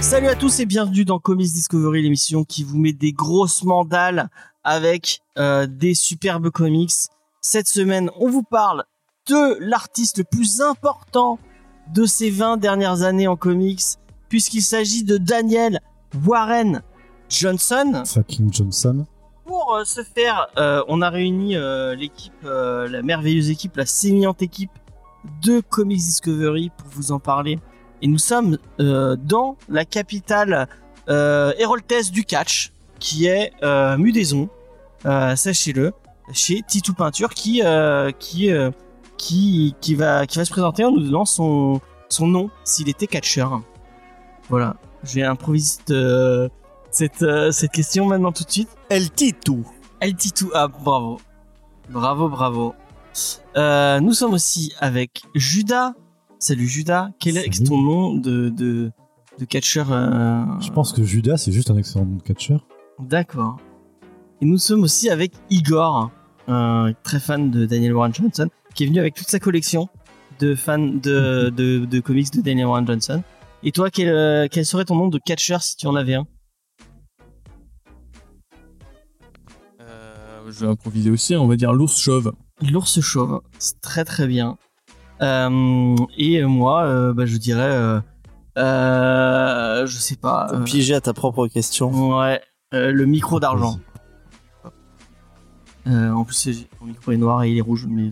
Salut à tous et bienvenue dans Comics Discovery, l'émission qui vous met des grosses mandales avec euh, des superbes comics. Cette semaine, on vous parle de l'artiste le plus important de ces 20 dernières années en comics, puisqu'il s'agit de Daniel Warren Johnson. Fucking Johnson. Pour euh, ce faire, euh, on a réuni euh, l'équipe, euh, la merveilleuse équipe, la sémillante équipe de Comics Discovery pour vous en parler. Et nous sommes euh, dans la capitale euh, héroltaise du catch, qui est euh, Mudaison, euh, sachez-le, chez Titou Peinture, qui euh, qui euh, qui qui va qui va se présenter en nous donnant son son nom s'il était catcheur. Voilà, j'ai improvisé euh, cette euh, cette question maintenant tout de suite. El Titou. El Titou, ah bravo, bravo, bravo. Euh, nous sommes aussi avec Judas. Salut Judas, quel est ton nom de de de catcheur euh, Je pense que Judas, c'est juste un excellent nom de catcheur. D'accord. Et nous sommes aussi avec Igor, un très fan de Daniel Warren Johnson, qui est venu avec toute sa collection de fans de, de, de comics de Daniel Warren Johnson. Et toi, quel, euh, quel serait ton nom de catcheur si tu en avais un Euh, je vais improviser aussi, on va dire l'ours chauve. L'ours chauve, c'est très très bien. Euh, et moi, euh, bah, je dirais, euh, euh, je sais pas. euh, Piégé à ta propre question. Ouais, euh, le micro d'argent. Euh, en plus, c'est- mon micro est noir et il est rouge, mais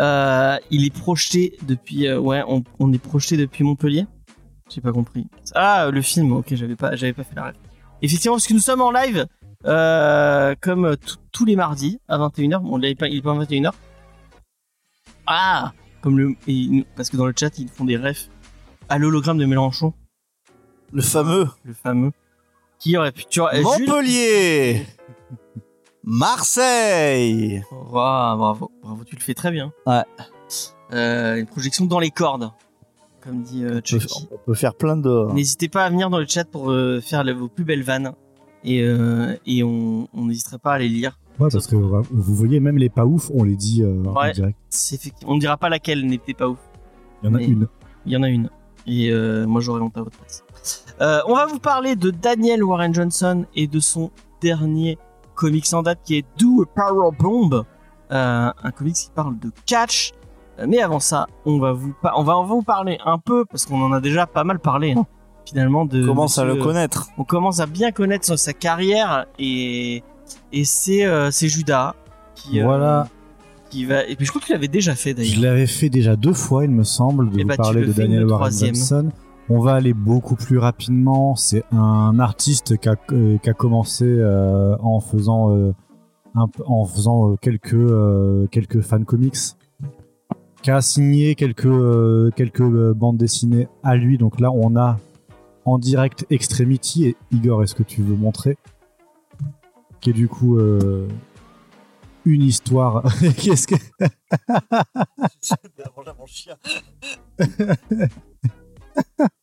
euh, il est projeté depuis. euh, ouais, on, on est projeté depuis Montpellier. J'ai pas compris. Ah, le film. Ok, j'avais pas, j'avais pas fait la rêve. Effectivement, parce que nous sommes en live, euh, comme tous les mardis à 21h. Bon, là, il est pas, il est pas à 21h. Ah, comme le, et- parce que dans le chat, ils font des refs à l'hologramme de Mélenchon, Le fameux le fameux. Qui aurait pu. Tu Jules- Montpellier. Marseille. Waouh, bravo, bravo, tu le fais très bien. Ouais. Euh, une projection dans les cordes, comme dit euh, On peut, Chucky. on peut faire plein de. N'hésitez pas à venir dans le chat pour euh, faire le- vos plus belles vannes et, euh, et on n'hésitera pas à les lire. Ouais, parce que vous voyez, même les pas ouf, on les dit euh, Ouais. en direct. On ne dira pas laquelle n'était pas ouf. Il y en a une. Il y en a une. Et euh, moi j'aurais honte à votre place. Euh, on va vous parler de Daniel Warren Johnson et de son dernier comics en date qui est Do a Power Bomb. Euh, un comics qui parle de catch. Euh, Mais avant ça, on va vous, pa- on va, on va vous parler un peu, parce qu'on en a déjà pas mal parlé, hein, finalement, de. On commence à le monsieur- connaître. On commence à bien connaître sa- sa carrière et, et c'est, euh, Judas qui, euh, Voilà, qui va. Et puis je crois qu'il l'avait déjà fait d'ailleurs. je l'avais fait déjà deux fois, il me semble, de Eh vous bah, tu parler le de Daniel Warren. Johnson. On va aller beaucoup plus rapidement. C'est un artiste qui a, euh, qui a commencé euh, en faisant, euh, un p- en faisant quelques, euh, quelques fan comics, qui a signé quelques, quelques bandes dessinées à lui. Donc là, on a en direct Extremity. Et Igor, est-ce que tu veux montrer? Qui est du coup une histoire. Qu'est-ce que.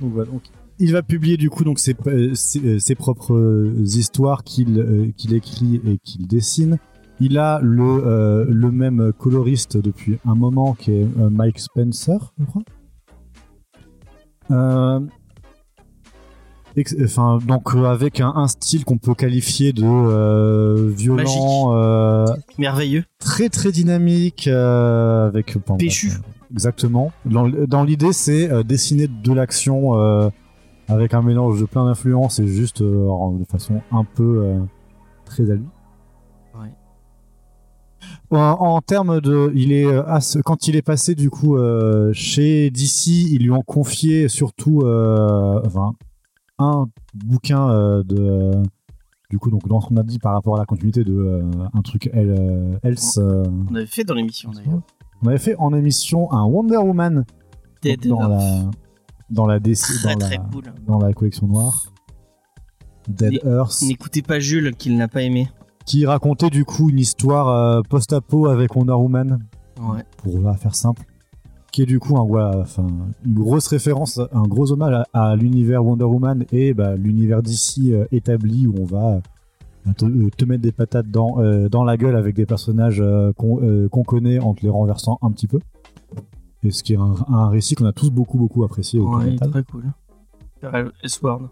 Donc voilà, donc, il va publier du coup donc ses, euh, ses, euh, ses propres euh, histoires qu'il qu'il écrit et qu'il dessine. Il a le, le même coloriste depuis un moment qui est Mike Spencer, je crois. Euh, Enfin, donc euh, avec un, un style qu'on peut qualifier de euh, violent, euh, Merveilleux. très très dynamique, avec bon, Péchu. Exactement. Dans, l'idée, c'est euh, dessiner de l'action euh, avec un mélange de plein d'influences et juste euh, de façon un peu euh, très à lui. Ouais. En, en termes de, il est quand il est passé du coup chez DC, ils lui ont confié surtout enfin, un bouquin de du coup donc dans ce qu'on a dit par rapport à la continuité de euh, un truc El- Else. euh, On avait fait dans l'émission d'ailleurs. On avait fait en émission un Wonder Woman Dead dans Earth. la dans la DC, Très dans, très la, cool. dans la collection noire. Dead Earth. N'écoutez pas Jules qu'il n'a pas aimé. qui racontait du coup une histoire euh, post-apo avec Wonder Woman, Ouais. pour la faire simple, qui est du coup un, enfin, une grosse référence, un gros hommage à, à l'univers Wonder Woman et bah, l'univers d'ici établi où on va euh, te, euh, te mettre des patates dans, euh, dans la gueule avec des personnages euh, qu'on euh, qu'on connaît en te les renversant un petit peu. Et ce qui est un, un récit qu'on a tous beaucoup beaucoup apprécié de Ouais, très cool. Sword.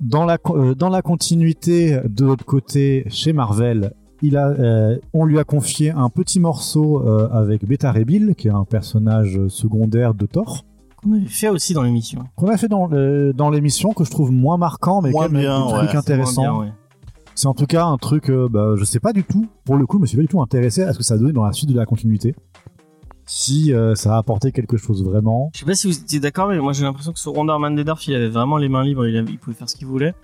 Dans la, euh, dans la continuité de l'autre côté, chez Marvel, il a, euh, on lui a confié un petit morceau euh, avec Beta Ray Bill, qui est un personnage secondaire de Thor, Qu'on avait fait aussi dans l'émission. qu'on a fait dans, l'émission, que je trouve moins marquant, mais Moins quand même bien, un ouais, truc intéressant. Vraiment bien, ouais. C'est en tout cas un truc, euh, bah, je sais pas du tout, pour le coup, je me suis pas du tout intéressé à ce que ça donnait dans la suite de la continuité. Si euh, ça a apporté quelque chose vraiment. Je sais pas si vous étiez d'accord, mais moi j'ai l'impression que sur Wonder Man Dedorf, il avait vraiment les mains libres, il, avait- il pouvait faire ce qu'il voulait.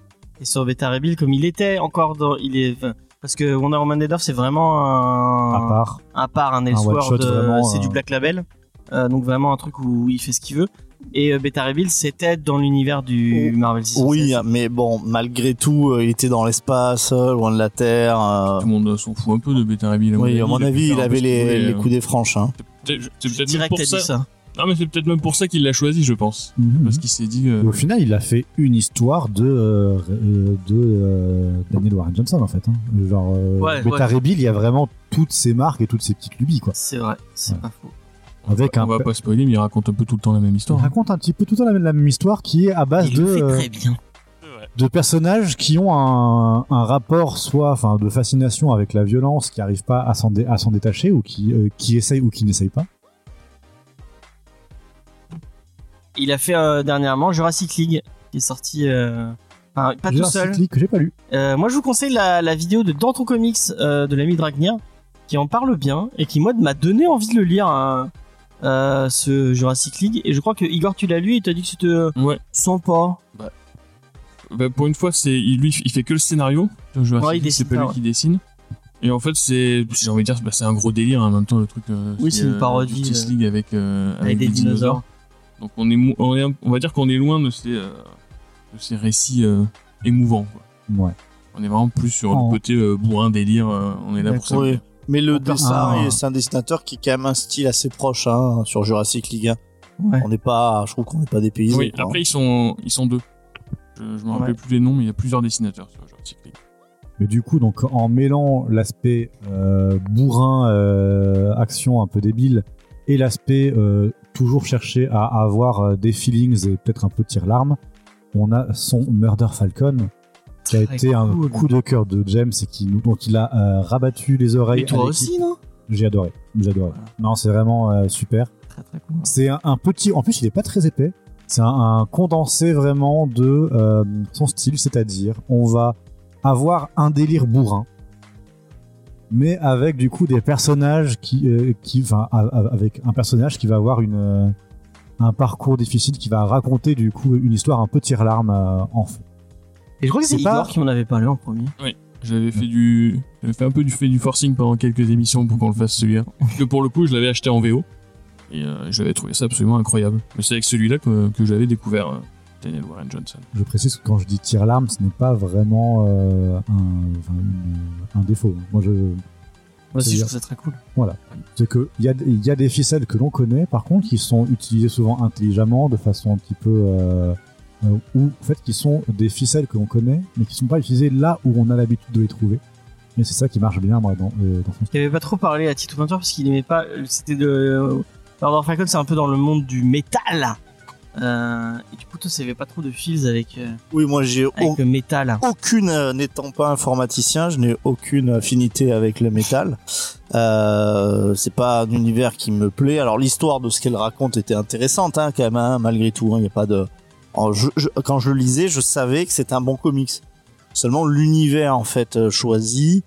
Et sur Beta Bill, comme il était encore dans. Il est, parce que Wonder Woman Dedorf, c'est vraiment un. À part, à part un Elseworld, euh, c'est euh. du Black Label. Euh, donc vraiment un truc où il fait ce qu'il veut. Et euh, Beta Ray Bill, c'était dans l'univers du Oh, Marvel 616. Oui, mais bon, malgré tout, euh, il était dans l'espace, euh, loin de la Terre. euh, Tout le monde s'en fout un peu de Beta Ray Bill. Oui, à mon avis, il avait les, les coups des franches. Hein. C'est peut-être pour ça. ça. Non, mais c'est peut-être même pour ça qu'il l'a choisi, je pense. Mhm. Parce qu'il s'est dit. euh, au final, il a fait une histoire de, euh, de euh, Daniel Warren Johnson en fait. hein. Genre, euh, Ouais, Beta ouais. Ray Bill, il y a vraiment toutes ses marques et toutes ses petites lubies quoi. C'est vrai, c'est Ouais. pas faux. Avec on un. va pas spoiler, mais il raconte un peu tout le temps la même Il histoire. raconte un petit peu tout le temps la même, histoire qui est à base Il de, le fait très bien. de personnages qui ont un, un rapport soit enfin de fascination avec la violence, qui n'arrivent pas à s'en dé- détacher ou qui, euh, qui essayent ou qui n'essayent pas. Il a fait euh, dernièrement Jurassic League, qui est sorti. euh, enfin, pas tout Jurassic seul. League que j'ai pas lu. Euh, moi, je vous conseille la, la vidéo de Danton Comics euh, de l'ami Dragnir, qui en parle bien et qui, moi, m'a donné envie de le lire, hein, euh, ce Jurassic League. Et je crois que Igor, tu l'as lu et t'as dit que c'était euh, Ouais. sympa. Bah, pour une fois, c'est il, lui, il fait que le scénario. Ouais, il League, dessine c'est pas lui ouais. qui dessine. Et en fait, c'est, j'ai envie de dire, bah, c'est un gros délire en même temps le truc. euh, Oui, c'est une euh, parodie, Justice euh, League avec, euh, Avec des dinosaures. Donc on est, on est, un- on va dire qu'on est loin de ces, euh, de ces récits euh, émouvants. quoi. Ouais. On est vraiment plus sur En- le côté euh, bourrin délire. euh, on est là pour ça. Mais le dessin, et c'est un dessinateur qui a quand même un style assez proche hein, sur Jurassic League. hein. Ouais. On n'est pas, je trouve qu'on n'est pas dépaysé. Oui, quoi. après ils sont, ils sont deux. Je, je me rappelle Ouais. plus les noms, mais il y a plusieurs dessinateurs sur Jurassic League. Mais du coup, donc en mêlant l'aspect euh, bourrin, euh, action un peu débile, et l'aspect euh, toujours chercher à avoir des feelings et peut-être un peu tire-larme, on a son Murder Falcon, qui a Très été un coup de cœur de James et qui, nous- dont il a euh, rabattu les oreilles. Et toi à aussi, non? J'ai adoré, j'ai adoré. Non, c'est vraiment euh, super. Très très cool. C'est un, un petit, en plus il est pas très épais. C'est un, un condensé vraiment de euh, son style, c'est-à-dire on va avoir un délire bourrin, mais avec du coup des personnages qui, euh, qui, enfin, avec un personnage qui va avoir une euh, un parcours difficile, qui va raconter du coup une histoire un peu tire-larme euh, en fond. Et je crois que c'est C'est pas- Igor qui m'en avait parlé en premier. J'avais fait du, j'avais fait un peu du fait du forcing pendant quelques émissions pour qu'on le fasse celui-là. Parce que pour le coup, je l'avais acheté en VO et euh, j'avais trouvé ça absolument incroyable. Mais c'est avec celui-là que, que j'avais découvert euh, Daniel Warren Johnson. Je précise que quand je dis tire-larme, ce n'est pas vraiment euh, un, enfin, une- un défaut. Moi, je, Moi aussi, C'est je trouve ça très cool. c'est que il y a, il y a des ficelles que l'on connaît, par contre, qui sont utilisées souvent intelligemment, de façon un petit peu, euh, euh, ou en fait, qui sont des ficelles que l'on connaît, mais qui sont pas utilisées là où on a l'habitude de les trouver. Et c'est ça qui marche bien moi, dans, euh, dans son. Il avait pas trop parlé à Tito Peinture parce qu'il aimait pas. C'était de. Lord Falcon, c'est un peu dans le monde du métal. Euh, et du coup, toi, ça avait pas trop de feels avec, euh, Oui, moi j'ai au- le métal. aucune, euh, n'étant pas informaticien, je n'ai aucune affinité avec le métal. Euh, c'est pas un univers qui me plaît. Alors l'histoire de ce qu'elle raconte était intéressante, hein, quand même, hein, malgré tout. Il n'y a pas de. Quand je le lisais, je savais que c'était un bon comics. Seulement l'univers en fait euh, choisi,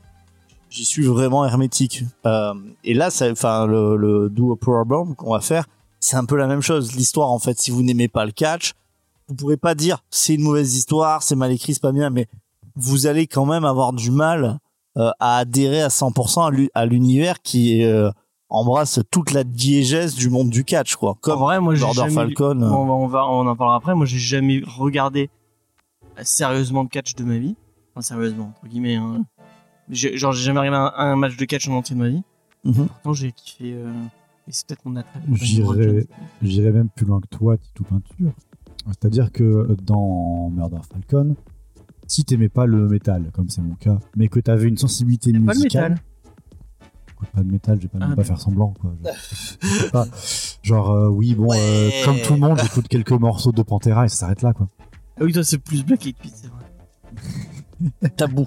j'y suis vraiment hermétique. Euh, et là, enfin le, le Duo Problem qu'on va faire, c'est un peu la même chose. L'histoire en fait, si vous n'aimez pas le catch, vous pourrez pas dire c'est une mauvaise histoire, c'est mal écrit, c'est pas bien, mais vous allez quand même avoir du mal euh, à adhérer à 100% à l'u- à l'univers qui euh, embrasse toute la diégèse du monde du catch, quoi. En Comme vrai, moi, Border jamais. Falcon. euh, On, va, on, va, on en parlera après. Moi, j'ai jamais regardé sérieusement de catch de ma vie. Enfin, sérieusement, entre guillemets. hein. Genre, j'ai jamais regardé un, un match de catch en entier de ma vie. Mhm. Pourtant, j'ai kiffé. Euh... Et c'est peut-être mon attrait. J'irais même plus loin que toi, Titou Peinture. C'est-à-dire que dans Murder Falcon, si t'aimais pas le métal, comme c'est mon cas, mais que t'avais une sensibilité Pas le musicale. métal? Écoute, pas de métal, je vais pas, Ah, même pas d'accord. faire semblant. Quoi. Je- je sais pas. Genre, euh, oui, bon, Ouais. euh, comme tout le monde, j'écoute quelques morceaux de Pantera et ça s'arrête là. quoi. Ah oui, toi, c'est plus Black Liquid, c'est vrai. Tabou.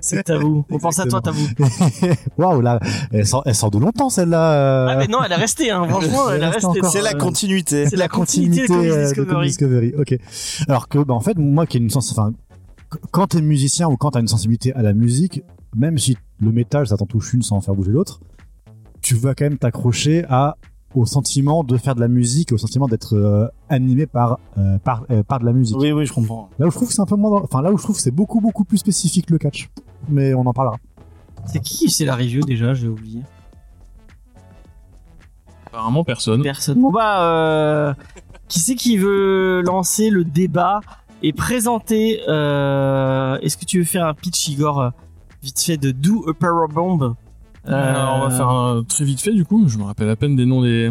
C'est tabou. On pense à toi, tabou. Waouh, là, elle sort, elle sort de longtemps celle-là. euh. Ah, mais non, elle est restée, hein. Franchement, elle est Elle reste restée. C'est la continuité. C'est la continuité de Discovery. Discovery. Ok. Alors que, bah, en fait, moi qui ai une sens, enfin, qu- quand t'es musicien ou quand t'as une sensibilité à la musique, même si le métal ça t'en touche une sans faire bouger l'autre, tu vas quand même t'accrocher à au sentiment de faire de la musique, au sentiment d'être euh, animé par euh, par euh, par de la musique. Oui, oui, je comprends. Là où je trouve que c'est un peu moins, dans- enfin là où je trouve que c'est beaucoup beaucoup plus spécifique le catch. Mais on en parlera. C'est qui C'est la review déjà, j'ai oublié. Apparemment, personne. Personne. Bon bah, euh, qui c'est qui veut lancer le débat et présenter euh, Est-ce que tu veux faire un pitch, Igor, euh, vite fait de Do a Power Bomb Euh, on va faire un très vite fait du coup. Je me rappelle à peine des noms des.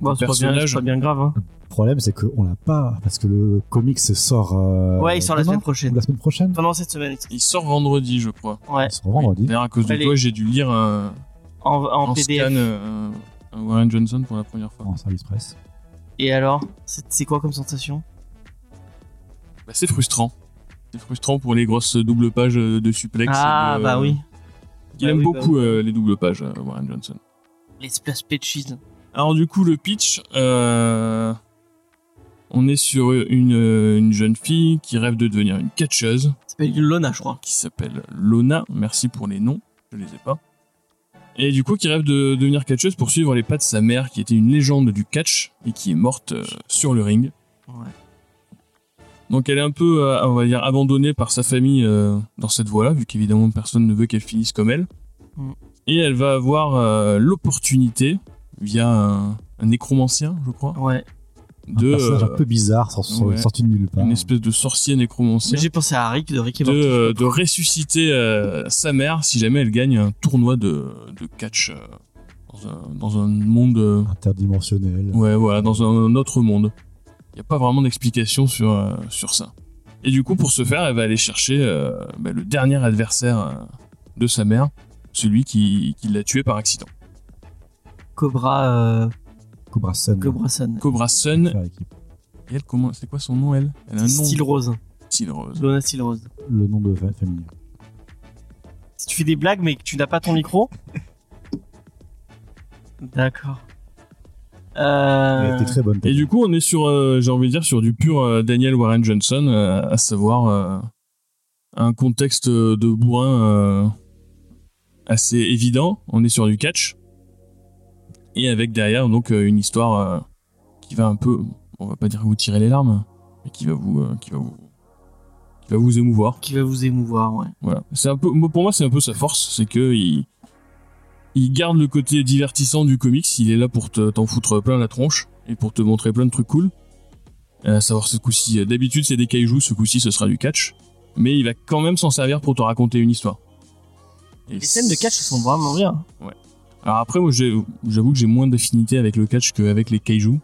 bon, c'est pas bien, personnage. c'est pas bien grave. Hein. Le problème c'est qu'on l'a pas parce que le comics sort. euh, Ouais, il sort la semaine prochaine. La semaine prochaine. Pendant cette semaine. Il sort vendredi, je crois. Ouais, Il sort vendredi. D'ailleurs, à cause de Allez. toi, j'ai dû lire un, en, en en PDF. scan euh, Warren Johnson pour la première fois. En service presse. Et alors, c'est c'est quoi comme sensation? Bah, c'est frustrant. C'est frustrant pour les grosses doubles pages euh, de suplex. Ah de- bah oui, Il Bah aime oui, bah beaucoup oui. euh, les doubles pages, euh, Warren Johnson. les splash pitches. Alors du coup, le pitch, euh, on est sur une, euh, une jeune fille qui rêve de devenir une catcheuse, Ça s'appelle Lona, je crois. qui s'appelle Lona. Merci pour les noms, je les ai pas. Et du coup, qui rêve de devenir catcheuse pour suivre les pas de sa mère, qui était une légende du catch et qui est morte euh, sur le ring. Ouais. Donc elle est un peu, euh, on va dire, abandonnée par sa famille euh, dans cette voie-là, vu qu'évidemment personne ne veut qu'elle finisse comme elle. Mm. Et elle va avoir euh, l'opportunité, via un, un nécromancien, je crois, Ouais. de un personnage euh, un peu bizarre, ouais. sorti de nulle part. une espèce de sorcier nécromancien, J'ai pensé à Rick de Rick et de, Morty. euh, de ressusciter euh, sa mère si jamais elle gagne un tournoi de, de catch euh, dans, un, dans un monde... euh, Interdimensionnel. Ouais, voilà, dans un autre monde. Il n'y a pas vraiment d'explication sur, euh, sur ça. Et du coup, pour ce faire, elle va aller chercher euh, bah, le dernier adversaire euh, de sa mère, celui qui, qui l'a tué par accident. Cobra, euh, Cobra Sun. Cobra Sun. Cobra Sun. Et elle, comment, c'est quoi son nom, elle? Elle a un nom. Style rose. Style rose. Lona Style rose. Le nom de fa- famille. Si tu fais des blagues mais que tu n'as pas ton micro. D'accord. Euh... était très bonne. Et du coup, on est sur, euh, j'ai envie de dire, sur du pur euh, Daniel Warren Johnson, euh, à savoir euh, un contexte de bourrin euh, assez évident. On est sur du catch. Et avec derrière, donc, euh, une histoire euh, qui va un peu, on va pas dire vous tirer les larmes, mais qui va vous, euh, qui va vous, qui va vous émouvoir. Qui va vous émouvoir, ouais. Voilà. C'est un peu, pour moi, c'est un peu sa force, c'est que il, il garde le côté divertissant du comics. Il est là pour te- t'en foutre plein la tronche et pour te montrer plein de trucs cool. Euh, À savoir ce coup-ci, euh, d'habitude c'est des kaijus, ce coup-ci ce sera du catch, mais il va quand même s'en servir pour te raconter une histoire. Et Les scènes de catch sont vraiment bien. alors après, moi, j'avoue que j'ai moins d'affinité avec le catch qu'avec les kaiju.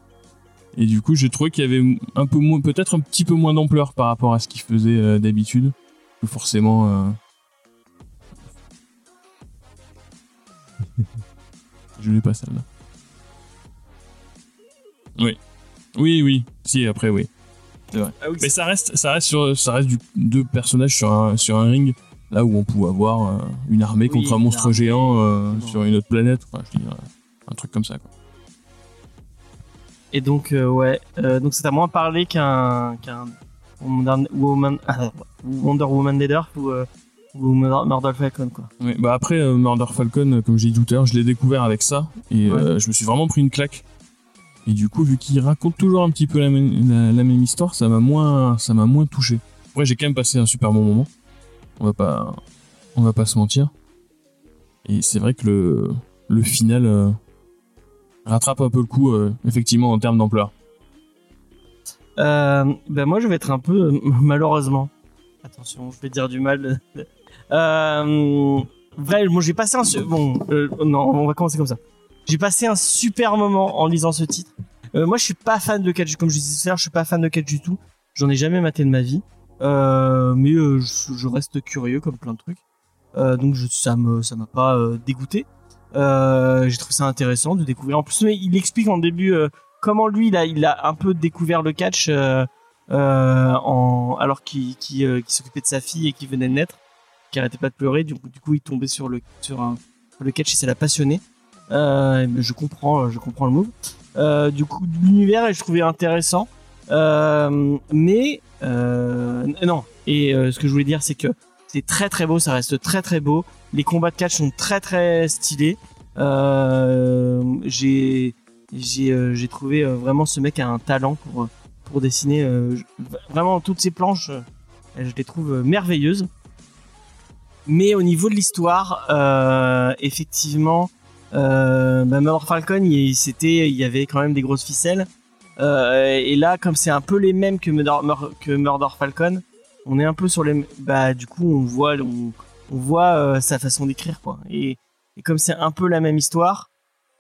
Et du coup, j'ai trouvé qu'il y avait un peu moins, peut-être un petit peu moins d'ampleur par rapport à ce qu'il faisait euh, d'habitude. Que forcément. euh, Je l'ai pas celle-là. Oui. Oui, oui. Si, après, oui. Ah oui, Mais ça reste, ça reste sur, ça reste du, deux personnages sur un, sur un ring, là où on pouvait avoir euh, une armée Oui, contre un monstre armée, géant euh, sur une autre planète. Enfin, je veux dire, euh, un truc comme ça. Quoi. Et donc, euh, ouais. Donc, c'est à moins parler qu'un qu'un Wonder Woman, Wonder Woman Dead Earth ou, Murder Falcon, quoi. Oui, bah après euh, Murder Falcon, euh, comme j'ai dit tout à l'heure, je l'ai découvert avec ça et Ouais. euh, je me suis vraiment pris une claque. Et du coup, vu qu'il raconte toujours un petit peu la, même- la- la même histoire, ça m'a moins, ça m'a moins touché. Après, j'ai quand même passé un super bon moment. On va pas, on va pas se mentir. Et c'est vrai que le, le final euh, rattrape un peu le coup, effectivement, en termes d'ampleur. Ben moi, je vais être un peu, malheureusement. Attention, je vais dire du mal. Euh, vrai, moi j'ai passé un bon, euh, non, on va commencer comme ça. J'ai passé un super moment en lisant ce titre. Euh, moi, je suis pas fan de catch, comme je disais tout à l'heure, je suis pas fan de catch du tout. J'en ai jamais maté de ma vie, euh, mais je, reste curieux comme plein de trucs. Donc ça me, ça m'a pas dégoûté. J'ai trouvé ça intéressant de découvrir. En plus, il explique en début comment lui, il a, il a un peu découvert le catch en, alors qu'il, qu'il, qu'il s'occupait de sa fille et qui venait de naître, arrêtait pas de pleurer. Du coup, du coup, il tombait sur le, sur un, le catch et ça l'a passionné. Euh, je comprends, je comprends le move. Euh, du coup, l'univers, je trouvais intéressant. Euh, mais non. Et ce que je voulais dire, c'est que c'est très très beau, ça reste très très beau. Les combats de catch sont très très stylés. J'ai j'ai trouvé vraiment ce mec a un talent pour pour dessiner vraiment toutes ces planches. je les trouve merveilleuses. Mais au niveau de l'histoire, euh, effectivement, euh, bah, Falcon, il, il y avait quand même des grosses ficelles. Euh, et là, comme c'est un peu les mêmes que Murder, Falcon, on est un peu sur les, bah du coup, on voit, on, voit euh, sa façon d'écrire quoi. Et, comme c'est un peu la même histoire,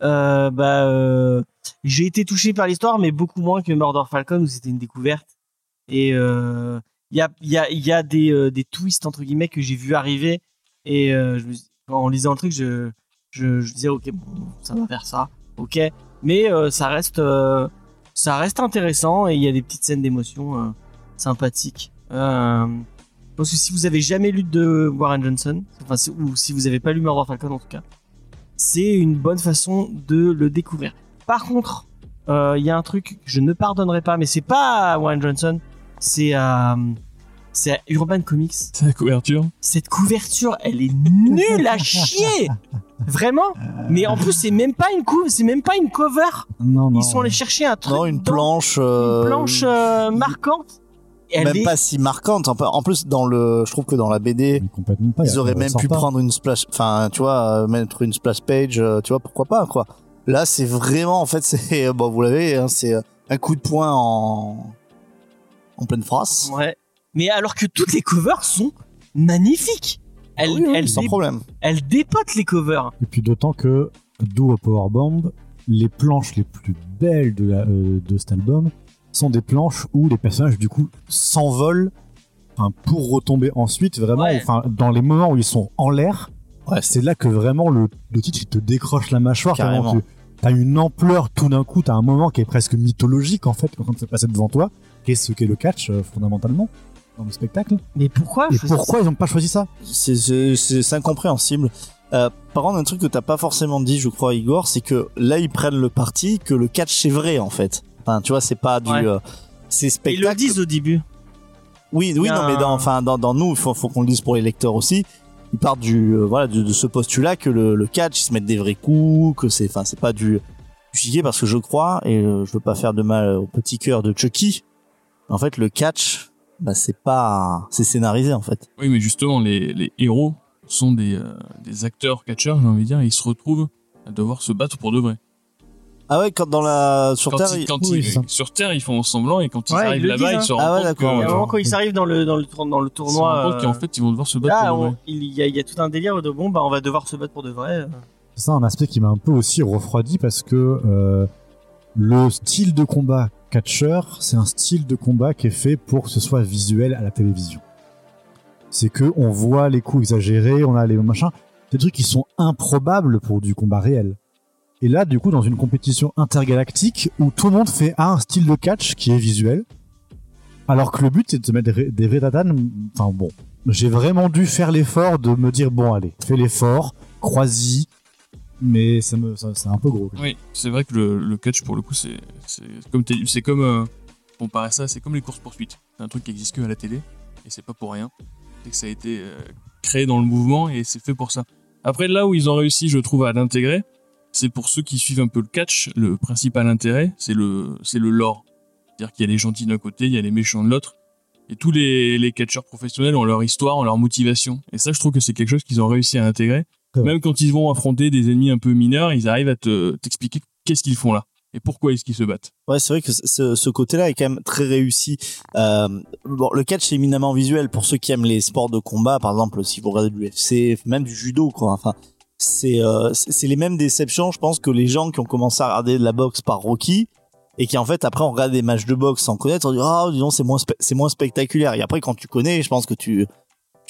euh, bah euh, j'ai été touché par l'histoire, mais beaucoup moins que Murder Falcon où c'était une découverte. Et il y a, y a, y a des, euh, des twists entre guillemets que j'ai vu arriver. Et euh, en lisant le truc, je, je, disais ok, bon, ça va faire ça, ok. Mais euh, ça reste, ça reste intéressant et il y a des petites scènes d'émotion sympathiques. Pense que si vous avez jamais lu de Warren Johnson, enfin, ou si vous avez pas lu Murder Falcon en tout cas, c'est une bonne façon de le découvrir. Par contre, il y a un truc que je ne pardonnerai pas, mais c'est pas Warren Johnson, c'est à, c'est à Urban Comics. C'est la couverture. Cette couverture, elle est nulle à chier, vraiment. Mais en plus, c'est même pas une couve, c'est même pas une cover. Non, non. Ils sont allés chercher un truc, Non, une planche. euh, une planche euh, marquante. Et elle même est- pas si marquante. En plus, dans le, je trouve que dans la BD, Mais complètement pas. ils auraient même pu pas. prendre une splash, enfin, tu vois, euh, mettre une splash page, euh, tu vois, pourquoi pas, quoi. Là, c'est vraiment, en fait, c'est, bon, vous l'avez, hein, c'est euh, un coup de poing en, en pleine phrase. Ouais. Mais alors que toutes les covers sont magnifiques. Elles, Oui, oui, elles, sans dé- problème. elles dépotent les covers. Et puis d'autant que, d'où au Powerbomb, les planches les plus belles de, la- euh, de cet album sont des planches où les personnages du coup s'envolent enfin, pour retomber ensuite vraiment Ouais. enfin dans les moments où ils sont en l'air Ouais, c'est là que vraiment le, le titre il te décroche la mâchoire Carrément. tu as une ampleur tout d'un coup t'as un moment qui est presque mythologique en fait quand ça se passe devant toi qu'est-ce qu'est le catch euh, fondamentalement dans le spectacle Mais pourquoi et pourquoi ils ont pas choisi ça c'est, c'est, c'est- c'est incompréhensible. Euh, par contre, un truc que t'as pas forcément dit, je crois, Igor, c'est que là, ils prennent le parti que le catch c'est vrai, en fait. Enfin, tu vois, c'est pas du, Ouais. euh, c'est Ils spectacle. le disent au début. Oui, oui, non, mais dans, enfin, dans, dans nous, il faut, faut qu'on le dise pour les lecteurs aussi. Ils partent du, euh, voilà, de, de ce postulat que le, le catch, ils se mettent des vrais coups, que c'est, enfin, c'est pas du, du parce que je crois, et euh, je veux pas faire de mal au petit cœur de Chucky. En fait, le catch, bah, c'est pas, c'est scénarisé, en fait. Oui, mais justement, les, les héros sont des, euh, des acteurs catcheurs, j'ai envie de dire, et ils se retrouvent à devoir se battre pour de vrai. Ah ouais, quand dans la, sur Quand Terre, ils- il- quand oui, ils- c'est ça. sur Terre, ils font semblant, et quand ils Ouais, arrivent là-bas, ils se hein. rendent Ah ouais, compte que- moment quand ils arrivent dans le, dans le, tour- dans le ils se rendent tournoi. compte qu'en euh, fait, ils vont devoir se battre Là, pour de vrai. il y, a, il y a tout un délire de bon, bah, on va devoir se battre pour de vrai. euh. C'est ça un aspect qui m'a un peu aussi refroidi parce que euh, le style de combat catcher, c'est un style de combat qui est fait pour que ce soit visuel à la télévision. C'est que on voit les coups exagérés, on a les machins, des trucs qui sont improbables pour du combat réel. Et là, du coup, dans une compétition intergalactique où tout le monde fait un style de catch qui est visuel, alors que le but c'est de se mettre des, vrais- des vrais tatanes. Enfin bon, j'ai vraiment dû faire l'effort de me dire bon allez, fais l'effort, crois-y, mais ça me, c'est un peu gros. Oui, c'est vrai que le, catch, pour le coup, c'est comme, c'est comme euh, ça, c'est comme les courses poursuites. C'est un truc qui existe que à la télé, et c'est pas pour rien. C'est que ça a été euh, créé dans le mouvement et c'est fait pour ça. Après, là où ils ont réussi, je trouve, à l'intégrer, c'est pour ceux qui suivent un peu le catch, le principal intérêt, c'est le, c'est le lore. C'est-à-dire qu'il y a les gentils d'un côté, il y a les méchants de l'autre. Et tous les catcheurs professionnels ont leur histoire, ont leur motivation. Et ça, je trouve que c'est quelque chose qu'ils ont réussi à intégrer. Même quand ils vont affronter des ennemis un peu mineurs, ils arrivent à te, t'expliquer qu'est-ce qu'ils font là. et pourquoi est-ce qu'ils se battent. Ouais, c'est vrai que ce, ce côté-là est quand même très réussi. Euh, bon, le catch c'est éminemment visuel pour ceux qui aiment les sports de combat, par exemple, si vous regardez de l'UFC, même du judo, quoi. Enfin, c'est euh, c'est les mêmes déceptions, je pense, que les gens qui ont commencé à regarder de la boxe par Rocky et qui en fait après on regarde des matchs de boxe sans connaître, on dit ah disons c'est moins c'est moins spectaculaire. Et après quand tu connais, je pense que tu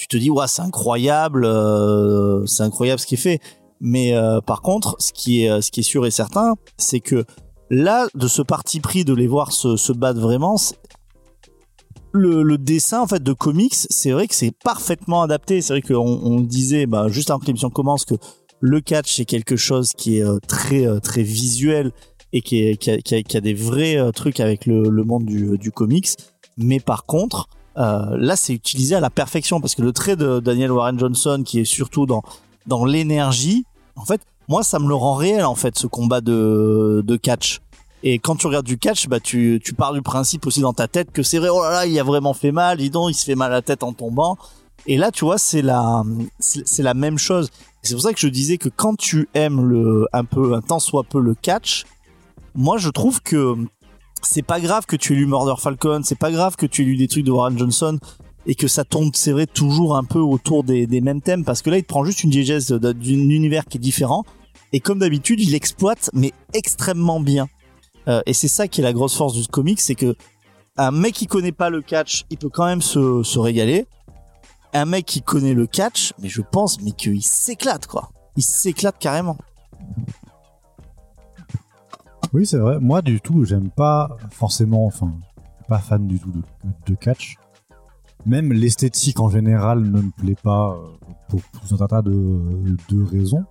tu te dis ouais c'est incroyable, euh, c'est incroyable ce qui est fait. Mais euh, par contre, ce qui est ce qui est sûr et certain, c'est que là de ce parti pris de les voir se, se battre vraiment, le, dessin en fait de comics, c'est vrai que c'est parfaitement adapté. C'est vrai qu'on on disait bah, juste avant que l'émission commence que le catch c'est quelque chose qui est euh, très très visuel et qui, a, des vrais trucs avec le, monde du comics. Mais par contre, euh, là c'est utilisé à la perfection parce que le trait de Daniel Warren Johnson qui est surtout dans dans l'énergie, en fait, moi ça me le rend réel en fait ce combat de de catch. Et quand tu regardes du catch, bah tu, tu pars du principe aussi dans ta tête que c'est vrai, oh là là, il a vraiment fait mal, dis donc, il se fait mal à la tête en tombant. Et là, tu vois, c'est la, c'est la même chose. C'est pour ça que je disais que quand tu aimes le, un peu, un tant soit peu le catch, moi je trouve que c'est pas grave que tu aies lu Murder Falcon, c'est pas grave que tu aies lu des trucs de Warren Johnson et que ça tourne, c'est vrai, toujours un peu autour des, mêmes thèmes parce que là, il te prend juste une diégèse de- d'un univers qui est différent et comme d'habitude, il l'exploite mais extrêmement bien. Euh, et c'est ça qui est la grosse force du comic, c'est que un mec qui connaît pas le catch, il peut quand même se, se régaler. Un mec qui connaît le catch, mais je pense, mais qu'il s'éclate quoi. Il s'éclate carrément. Oui, c'est vrai. Moi, du tout, j'aime pas forcément, enfin, pas fan du tout de, catch. Même l'esthétique en général ne me plaît pas euh, pour tout un tas de, raisons.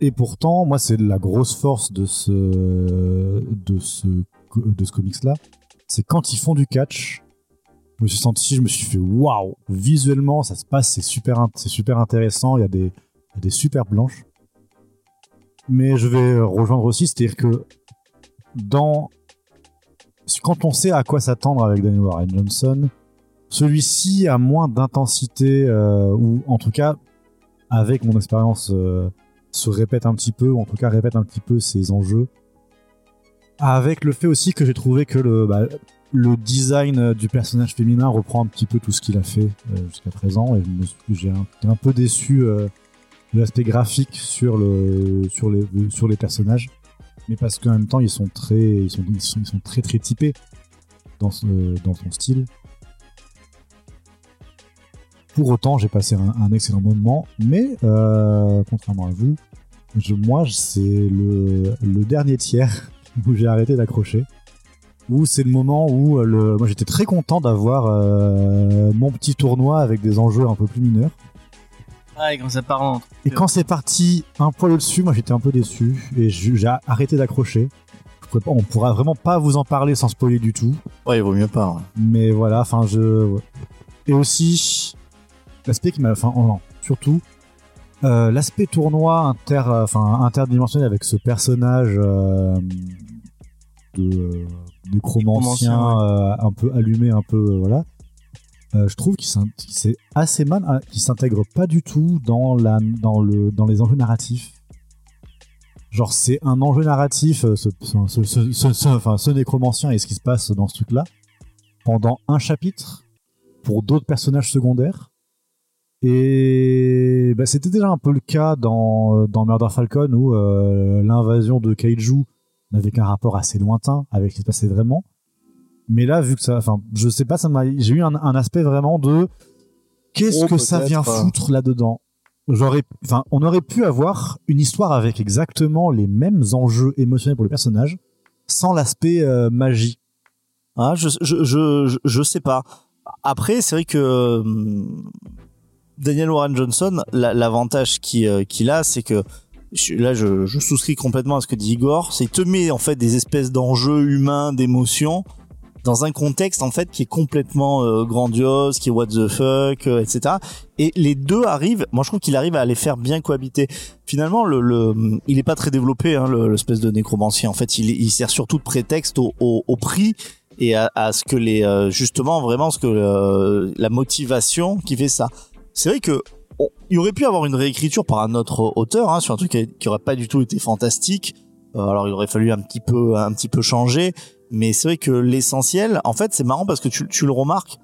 Et pourtant, moi, c'est la grosse force de ce, de ce, de ce comics-là. C'est quand ils font du catch, je me suis senti, je me suis fait waouh! Visuellement, ça se passe, c'est super, c'est super intéressant. Il y a des, des super planches. Mais je vais rejoindre aussi, c'est-à-dire que dans quand on sait à quoi s'attendre avec Daniel Warren Johnson, celui-ci a moins d'intensité euh, ou en tout cas avec mon expérience euh, se répète un petit peu ou en tout cas répète un petit peu ses enjeux. Avec le fait aussi que j'ai trouvé que le bah, design du personnage féminin reprend un petit peu tout ce qu'il a fait euh, jusqu'à présent et j'ai un, un peu déçu l'aspect graphique sur le sur les sur les personnages. Mais parce qu'en même temps ils sont très ils sont, ils sont, ils sont très très typés dans ce, dans son style. Pour autant j'ai passé un, excellent moment mais euh, contrairement à vous je, moi c'est le, le dernier tiers où j'ai arrêté d'accrocher. Où c'est le moment où euh, le, moi j'étais très content d'avoir euh, mon petit tournoi avec des enjeux un peu plus mineurs Quand ça part en. et quand c'est parti un poil au-dessus, moi j'étais un peu déçu et j'ai arrêté d'accrocher. On pourra vraiment pas vous en parler sans spoiler du tout. Ouais, il vaut mieux pas. ouais. Mais voilà, enfin je. Et aussi, l'aspect qui m'a. Enfin, oh non, surtout, euh, l'aspect tournoi inter, enfin, interdimensionnel avec ce personnage euh, de euh, nécromancien euh, un peu allumé, un peu. euh, voilà. Euh, je trouve qu'il c'est assez mal, hein, qu'il s'intègre pas du tout dans, les enjeux narratifs. Genre, c'est un enjeu narratif, euh, ce, enfin, ce nécromancien et ce qui se passe dans ce truc-là, pendant un chapitre, pour d'autres personnages secondaires. Et bah, c'était déjà un peu le cas dans, dans Murder Falcon, où euh, l'invasion de Kaiju n'avait qu'un rapport assez lointain avec ce qui se passait vraiment. Mais là, vu que ça, enfin, je sais pas, ça m'a, j'ai eu un, un aspect vraiment de qu'est-ce Oh, que ça vient euh. foutre là-dedans? J'aurais, enfin, on aurait pu avoir une histoire avec exactement les mêmes enjeux émotionnels pour les personnages, sans l'aspect euh, magie. Ah, je, je, je, je, sais pas. Après, c'est vrai que hum, Daniel Warren Johnson, la- l'avantage qui, euh, qu'il a, c'est que là, je, je souscris complètement à ce que dit Igor. C'est qu'il te met en fait des espèces d'enjeux humains, d'émotions, dans un contexte en fait qui est complètement euh, grandiose, qui est what the fuck, euh, etc. Et les deux arrivent. Moi, je trouve qu'il arrive à les faire bien cohabiter. Finalement, le, le il est pas très développé, hein, le- l'espèce de nécromancien. En fait, il, il sert surtout de prétexte au, au, au prix et à, à ce que les euh, justement vraiment ce que euh, la motivation qui fait ça. C'est vrai que on- il aurait pu avoir une réécriture par un autre auteur hein, sur un truc qui, qui aurait pas du tout été fantastique Euh, alors il aurait fallu un petit peu un petit peu changer, mais c'est vrai que l'essentiel, en fait, c'est marrant parce que tu, tu le remarques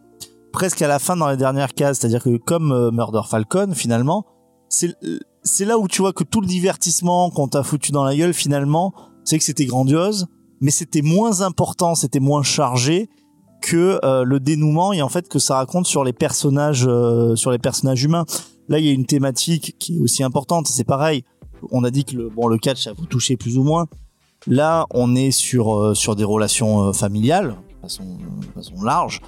presque à la fin dans les dernières cases, c'est-à-dire que comme euh, Murder Falcon, finalement, c'est là où tu vois que tout le divertissement qu'on t'a foutu dans la gueule, finalement, c'est que c'était grandiose, mais c'était moins important, c'était moins chargé que euh, le dénouement et en fait que ça raconte sur les personnages euh, sur les personnages humains. Là, il y a une thématique qui est aussi importante, c'est pareil. On a dit que le bon le catch ça vous touchait plus ou moins. Là, on est sur euh, sur des relations familiales de façon, façon large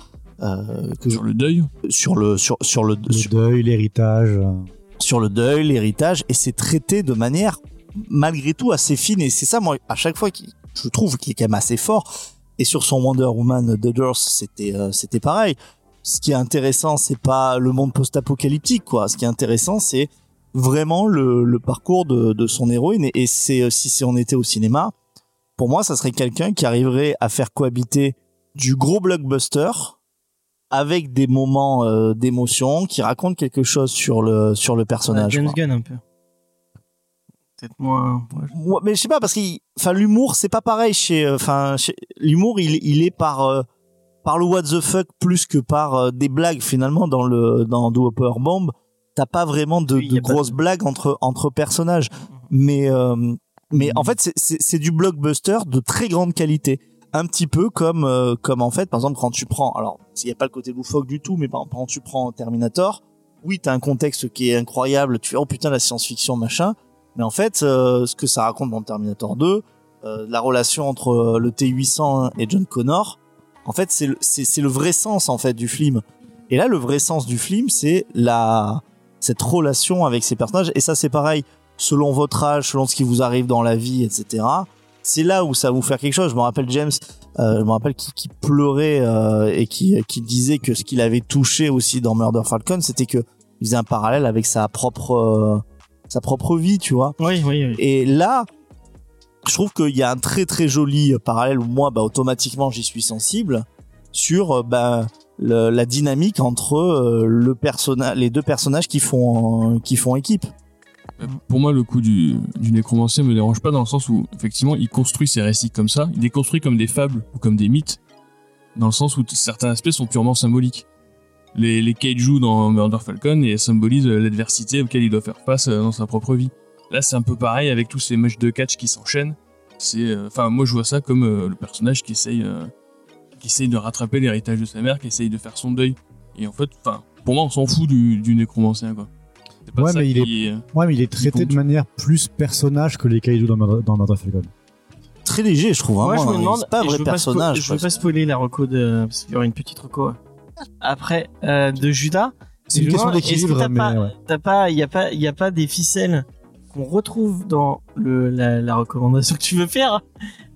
que Sur le deuil sur le sur sur le, Le sur, deuil, l'héritage. euh, sur le deuil, l'héritage, et c'est traité de manière malgré tout assez fine. Et c'est ça, moi, à chaque fois, qui, je trouve qu'il est quand même assez fort. Et sur son Wonder Woman c'était euh, c'était pareil. Ce qui est intéressant, c'est pas le monde post-apocalyptique, quoi. Ce qui est intéressant, c'est vraiment le, le parcours de, de son héroïne. Et, et c'est euh, si, si on était au cinéma, pour moi, ça serait quelqu'un qui arriverait à faire cohabiter du gros blockbuster avec des moments euh, d'émotion qui racontent quelque chose sur le sur le personnage. James. Gunn un peu. Peut-être moins. ouais, je- Moi, mais je sais pas parce que enfin l'humour c'est pas pareil chez euh, enfin chez- l'humour il il est par euh, par le what the fuck plus que par euh, des blagues finalement dans le dans Do Upper Bomb t'as pas vraiment de, Oui, grosses de- blagues entre entre personnages mais euh, mais en fait c'est du blockbuster de très grande qualité. Un petit peu comme euh, comme en fait par exemple quand tu prends alors s'il y a pas le côté loufoque du tout mais par exemple quand tu prends Terminator oui t'as un contexte qui est incroyable tu fais oh putain la science-fiction machin. Mais en fait euh, ce que ça raconte dans Terminator 2 euh, la relation entre le T800 et John Connor en fait c'est le c'est c'est le vrai sens en fait du film. Et là le vrai sens du film c'est la cette relation avec ces personnages. Et ça c'est pareil selon votre âge selon ce qui vous arrive dans la vie etc c'est là où ça va vous faire quelque chose je me rappelle James euh, je me rappelle qui, qui pleurait euh, et qui, qui disait que ce qu'il avait touché aussi dans Murder Falcon c'était que il faisait un parallèle avec sa propre euh, sa propre vie tu vois Oui, oui, oui. et là, je trouve qu'il y a un très très joli parallèle où moi, bah, automatiquement, j'y suis sensible sur euh, bah, le- la dynamique entre euh, le personnage, les deux personnages qui font qui font équipe. Euh, Pour moi, le coup du, du nécromancien me dérange pas dans le sens où, effectivement, il construit ses récits comme ça. Il les construit comme des fables ou comme des mythes, dans le sens où certains aspects sont purement symboliques. Les, kaiju dans Murder Falcon et symbolisent euh, l'adversité auquel il doit faire face euh, dans sa propre vie. Là, c'est un peu pareil avec tous ces matchs de catch qui s'enchaînent. C'est, enfin, moi, je vois ça comme le personnage qui essaye, qui essaye de rattraper l'héritage de sa mère, qui essaye de faire son deuil. Et en fait, pour moi, on s'en fout du, du nécromancien, quoi. Pas Ouais, ça mais il qui est... Ouais, mais il est traité de manière plus personnage que les kaiju dans, Murder- dans Falcon. Très léger, je trouve. hein, Moi, je me demande. c'est pas un et je vrai veux pas spo- personnage. je veux pas spoiler la reco de. Parce qu'il y aura une petite reco. Après, euh, de Judas. C'est une question que d'équilibre, t'as mais pas- ouais. T'as pas, il y a pas, il y a pas des ficelles qu'on retrouve dans le la, la recommandation que tu veux faire,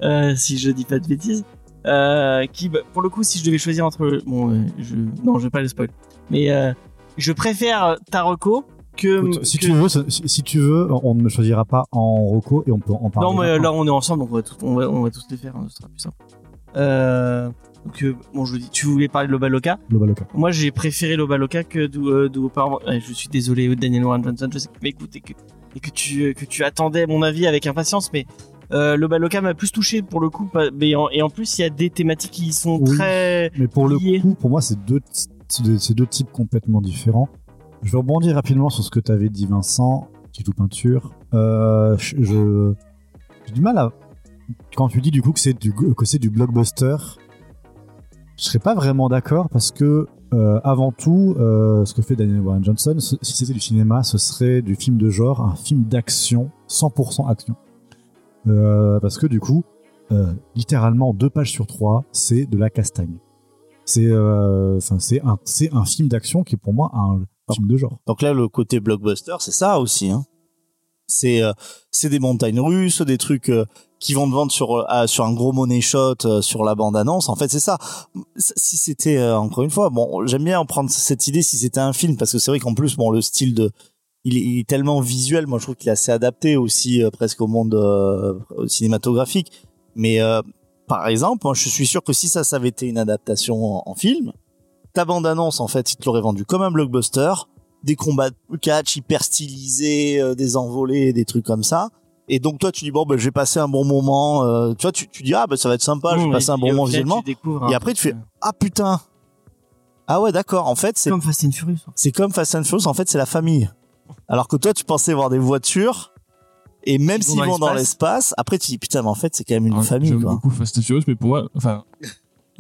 euh, si je dis pas de bêtises. Euh, qui, bah, pour le coup, si je devais choisir entre, bon, euh, je, non, je vais pas le spoil, mais euh, je préfère ta reco que. Écoute, si que- tu veux, si, si tu veux, on ne me choisira pas en Rocco et on peut en parler. Non, mais là, on est ensemble, donc on va, tout- on va, on va tous les faire, hein, ce sera plus simple. Euh, donc, euh, bon, je dis, tu voulais parler de Lobaloka. Global OK. Moi, j'ai préféré Lobaloka que Do, euh, Ouais, je suis désolé, Daniel Warren Johnson. Je sais que tu m'écoutes et que, et que tu, euh, que tu attendais mon avis avec impatience, mais euh, Lobaloka m'a plus touché pour le coup. pas- Mais en- et en plus, il y a des thématiques qui sont Oui. très. Mais pour le coup, pour moi, c'est deux, c'est deux- c'est deux types complètement différents. Je vais rebondir rapidement sur ce que tu avais dit, Vincent, qui tout peinture. Euh, je, j'ai du mal à. Quand tu dis du coup que c'est du, que c'est du blockbuster, je serais pas vraiment d'accord parce que, euh, avant tout, euh, ce que fait Daniel Warren Johnson, si c'était du cinéma, ce serait du film de genre, un film d'action, 100% action. Parce que du coup, littéralement deux pages sur trois, c'est de la castagne. C'est c'est un c'est un film d'action qui pour moi un de genre. Donc là, le côté blockbuster, c'est ça aussi. Hein. C'est euh, c'est des montagnes russes, des trucs euh, qui vont te vendre sur euh, sur un gros money shot sur la bande annonce. En fait, c'est ça. Si c'était encore une fois, bon, j'aime bien en prendre cette idée si c'était un film parce que c'est vrai qu'en plus, bon, le style de il est, il est tellement visuel. Moi, je trouve qu'il est assez adapté aussi presque au monde cinématographique. Mais par exemple, moi, je suis sûr que si ça, ça avait été une adaptation en, en film, ta bande annonce, en fait, il te l'aurait vendu comme un blockbuster des combats de catch hyper stylisés, euh, des envolées, des trucs comme ça. Et donc toi tu dis bon ben je vais passer un bon moment. euh, tu vois tu, tu dis ah ben ça va être sympa, je vais Mmh, passer un bon moment visuellement. découvres Et après tu fais ah putain. Ah ouais d'accord. En fait c'est comme Fast and Furious. c'est comme Fast and Furious. En fait c'est la famille. Alors que toi tu pensais voir des voitures. Et même s'ils dans vont dans l'espace. après tu dis putain mais en fait c'est quand même une Alors, famille J'aime beaucoup Fast and Furious, mais pour moi, enfin,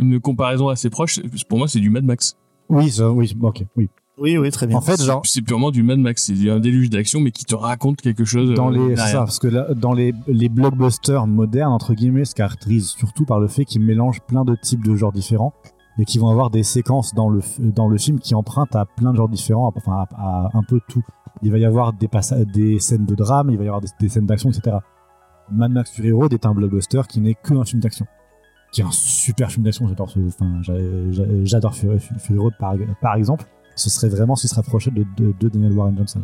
une comparaison assez proche, pour moi, c'est du Mad Max. Oui, ça, oui, ok, oui. Oui oui très bien. En fait, genre, C'est purement du Mad Max. C'est un déluge d'action, mais qui te raconte quelque chose. dans euh, les, derrière. ça, parce que là, dans les, les blockbusters modernes, entre guillemets, se caractérisent surtout par le fait qu'ils mélangent plein de types de genres différents et qui vont avoir des séquences dans le, dans le film qui empruntent à plein de genres différents, enfin, à, à un peu tout. Il va y avoir des, des scènes de drame, il va y avoir des, des scènes d'action, etc. Mad Max Fury Road est un blockbuster qui n'est qu'un film d'action. Qui est un super film d'action, j'adore enfin, j'a- j'a- j'adore Fury, Road par, exemple. Ce serait vraiment qui se rapprochait de, de, Daniel Warren Johnson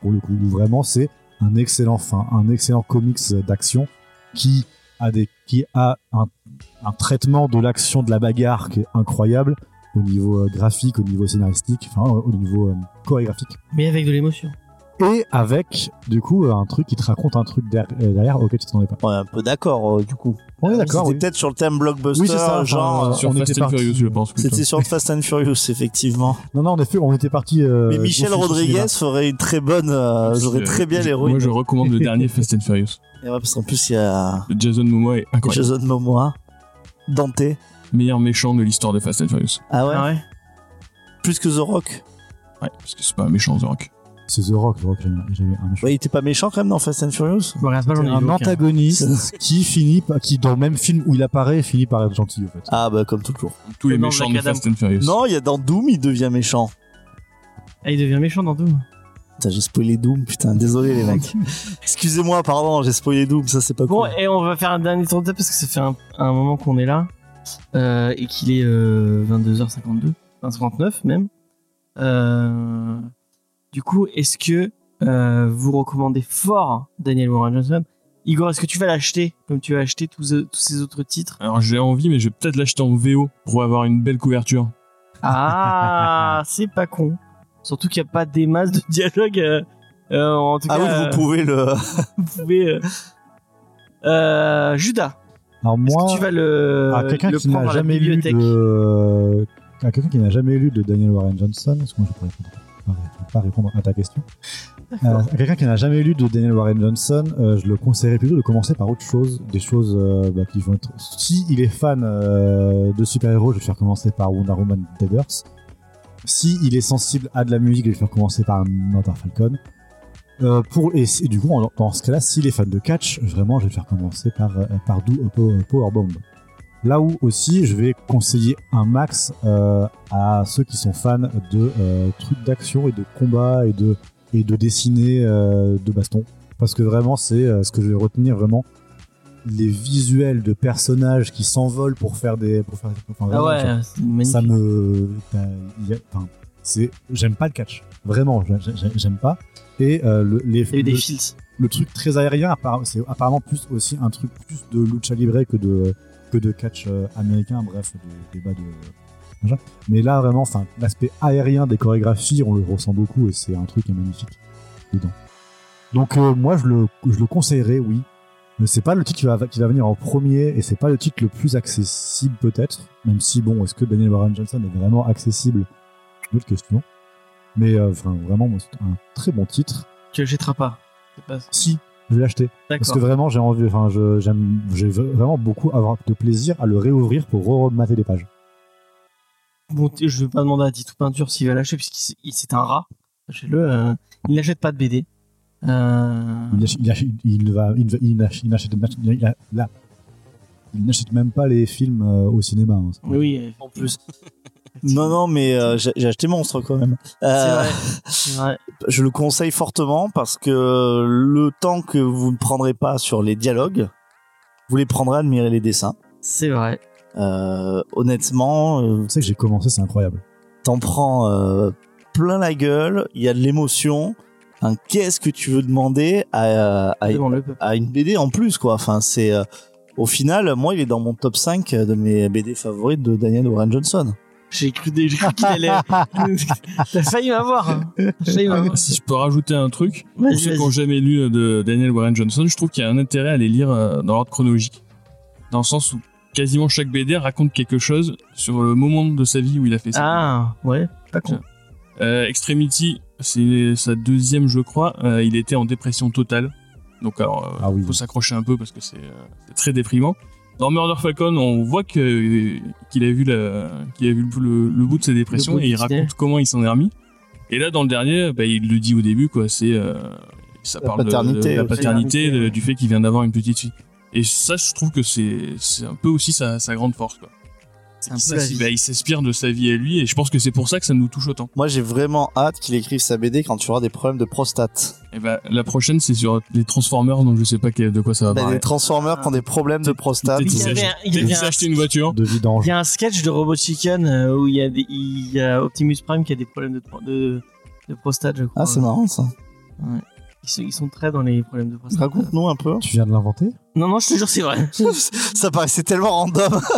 pour le coup. Vraiment, c'est un excellent, enfin, un excellent comics d'action qui a des, qui a un, un traitement de l'action de la bagarre qui est incroyable au niveau euh, graphique, au niveau scénaristique, enfin, au niveau euh, chorégraphique. Mais avec de l'émotion. Et avec, du coup, un truc qui te raconte un truc derrière, euh, derrière auquel tu t'attendais pas. On est un peu d'accord euh, du coup. On est d'accord, C'était oui. peut-être sur le thème blockbuster, Oui, c'est ça, genre. euh, euh, Sur on Fast était and parti- Furious, je pense. C'était sur Fast and Furious, effectivement. Non, non, en effet, on était parti. euh, Mais Michel Rodriguez ferait une très bonne, euh, j'aurais Euh, très bien l'héroïne. Moi, je recommande le dernier Fast and Furious. Et ouais, parce qu'en plus, il y a Jason Momoa est incroyable. Jason Momoa, Dante. Meilleur méchant de l'histoire de Fast and Furious. Ah ouais, Ah ouais Plus que The Rock. Ouais, parce que c'est pas un méchant, The Rock. C'est The Rock, The Rock, j'avais un méchant. Ouais, il était pas méchant quand même dans Fast and Furious. Pas, j'en ai un antagoniste qui finit, par- qui dans le même film où il apparaît, finit par être gentil, en fait. Ah bah comme toujours. Tous les Comme dans méchants de. Fast and Furious. Non, il y a dans Doom, il devient méchant. Ah, il devient méchant dans tout. Putain, j'ai spoilé Doom, putain, désolé les mecs. Excusez-moi, pardon, j'ai spoilé Doom, ça c'est pas Bon, cool. et on va faire un dernier tour de table parce que ça fait un, un moment qu'on est là euh, et qu'il est euh, 22h52, enfin 59 même. Euh, du coup, est-ce que euh, vous recommandez fort Daniel Warren Johnson? Igor, est-ce que tu vas l'acheter comme tu as acheté tous, euh, tous ces autres titres? Alors j'ai envie, mais je vais peut-être l'acheter en VO pour avoir une belle couverture. Ah, c'est pas con. Surtout qu'il n'y a pas des masses de dialogue. euh, euh, en tout Ah cas, oui, euh, vous pouvez le. vous pouvez. euh, euh, Judas, Alors est-ce moi, que tu vas le, à quelqu'un qui n'a jamais lu bibliothèque? de, à quelqu'un qui n'a jamais lu de Daniel Warren Johnson, est-ce que moi je peux répondre, pas pas répondre à ta question. Euh, quelqu'un qui n'a jamais lu de Daniel Warren Johnson, euh, je le conseillerais plutôt de commencer par autre chose, des choses euh, bah, qui vont être. Si il est fan euh, de super-héros, je vais faire commencer par Wonder Woman Dead Earth. Si il est sensible à de la musique, je vais faire commencer par Mother Falcon. Euh, pour, et, du coup, en- dans ce cas-là, s'il est fan de catch, vraiment, je vais faire commencer par, par Do- Power- Powerbomb. Là où aussi, je vais conseiller un max euh, à ceux qui sont fans de euh, trucs d'action et de combat et de, et de dessiner euh, de baston. Parce que vraiment, c'est ce que je vais retenir vraiment. Les visuels de personnages qui s'envolent pour faire des. Pour faire, enfin, Ah ouais, ça me c'est j'aime pas le catch vraiment j'ai- j'ai- j'aime pas et le, les, Il y a eu des le, fils. le truc très aérien c'est apparemment plus aussi un truc plus de lucha libre que de que de catch euh, américain bref de débat de mais là vraiment enfin l'aspect aérien des chorégraphies on le ressent beaucoup et c'est un truc qui est magnifique dedans donc euh, moi je le je le conseillerais oui mais c'est pas le titre qui va, qui va venir en premier et c'est pas le titre le plus accessible peut-être, même si bon, est-ce que Daniel Warren Johnson est vraiment accessible? C'est une autre question. Mais euh, vraiment, c'est un très bon titre. Tu le jetteras pas. Pas- Si, je vais l'acheter. Parce que vraiment, j'ai envie, enfin, je- j'aime, j'ai vraiment beaucoup avoir de plaisir à le réouvrir pour remater les pages. Bon, je vais pas demander à Titou Peinture s'il va l'acheter, puisque c'est- il- c'est un rat. Sachez-le, euh, il n'achète pas de BD. Euh, Il, il, il va, il, va- il n'ach- il n'achète, il, il- là, il n'achète même pas les films euh, au cinéma. hein. Oui, oui. En plus. Non, non, mais euh, j'ai acheté Monstre quand même. C'est Euh, vrai. C'est vrai. je le conseille fortement parce que le temps que vous ne prendrez pas sur les dialogues, vous les prendrez à admirer les dessins. C'est vrai. Euh, honnêtement, euh, Tu sais que j'ai commencé, c'est incroyable. t'en prends euh, plein la gueule, il y a de l'émotion. Qu'est-ce que tu veux demander à, une BD en plus, quoi Enfin, c'est euh, au final, moi, il est dans mon top 5 de mes BD favorites de Daniel Warren Johnson. J'ai cru, cru qu'il allait. T'as failli m'avoir. hein. Failli m'avoir. Si je peux rajouter un truc, pour ceux qui n'ont jamais lu euh, de Daniel Warren Johnson, je trouve qu'il y a un intérêt à les lire euh, dans l'ordre chronologique. Dans le sens où quasiment chaque BD raconte quelque chose sur le moment de sa vie où il a fait ça. Ah, ouais, pas con. Euh, Extremity, c'est sa deuxième, je crois. Euh, il était en dépression totale. Donc alors, euh, Ah oui. faut s'accrocher un peu parce que c'est euh, c'est très déprimant. Dans Murder Falcon, on voit que qu'il a vu la, qu'il a vu le, le bout de sa dépression et il raconte comment il s'en est remis. Et là, dans le dernier, bah, il le dit au début, quoi. C'est euh, ça La parle de- paternité, de, la paternité, de- du fait qu'il vient d'avoir une petite fille. Et ça, je trouve que c'est c'est un peu aussi sa, sa grande force, quoi. Bah, il s'inspire de sa vie à lui, et je pense que c'est pour ça que ça nous touche autant. Moi, j'ai vraiment hâte qu'il écrive sa BD quand tu auras des problèmes de prostate. Et bah, la prochaine, c'est sur les Transformers, donc je sais pas de quoi ça va Ben, parler. les Transformers qui ont des problèmes de prostate. Il avait il avait un- acheté une voiture. de vidange. Il y a un sketch de Robot Chicken euh, où il y, a des, il y a Optimus Prime qui a des problèmes de, de, de prostate, je crois. Ah, c'est marrant ça. Ils sont, ils sont très dans les problèmes de prostate. Raconte-nous un peu. Tu viens de l'inventer? Non, non, je te jure, c'est vrai. ça paraissait tellement random.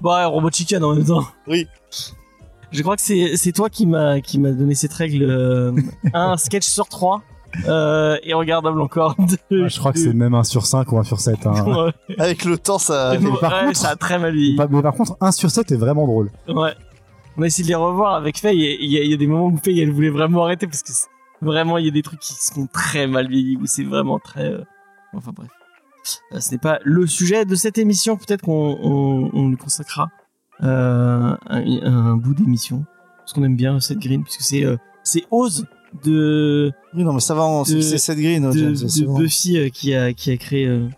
Bon, ouais, Robot Chicken en même temps. Oui. Je crois que c'est c'est toi qui m'a qui m'a donné cette règle. euh, un sketch sur trois euh, et regardable encore. de- Ah, Je crois que c'est même 1 sur 5 ou 1 sur 7. hein. Ouais, Avec le temps, ça. mais par Ouais, contre- ça a très mal vieilli. Mais par contre, 1 sur 7 est vraiment drôle. Ouais. On a essayé de les revoir avec Faye il y, a- il y a des moments où Faye elle voulait vraiment arrêter parce que c'est- vraiment il y a des trucs qui sont très mal vieillis où c'est vraiment très. euh, Enfin bref. Euh, ce n'est pas le sujet de cette émission. Peut-être qu'on on, on lui consacrera euh, un, un bout d'émission parce qu'on aime bien cette green puisque c'est euh, c'est Oz de Oui, non, mais ça va, c'est cette green. de, James, c'est de bon. Buffy euh, qui a qui a créé euh,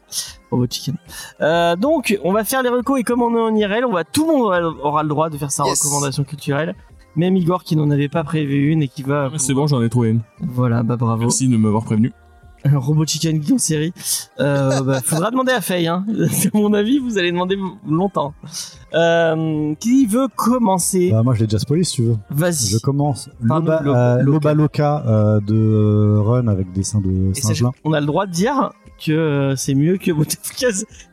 Robot Chicken. Euh, donc on va faire les recos et comme on est en IRL, on va tout le monde aura, aura le droit de faire sa Yes. recommandation culturelle. Même Igor qui n'en avait pas prévu une et qui va. C'est bon, j'en ai trouvé une. Voilà, bah bravo. Merci de m'avoir prévenu. Robot Chicken qui en série. Euh, bah, faudra demander à Faye. Hein. à mon avis, vous allez demander longtemps. Euh, qui veut commencer Bah, moi, je l'ai déjà spoilé si tu veux. Vas-y. Je commence. Loba, de Lo- euh, Loca. Loba Loca euh, de euh, Run avec des seins de singe qu'on a le droit de dire que euh, c'est mieux que.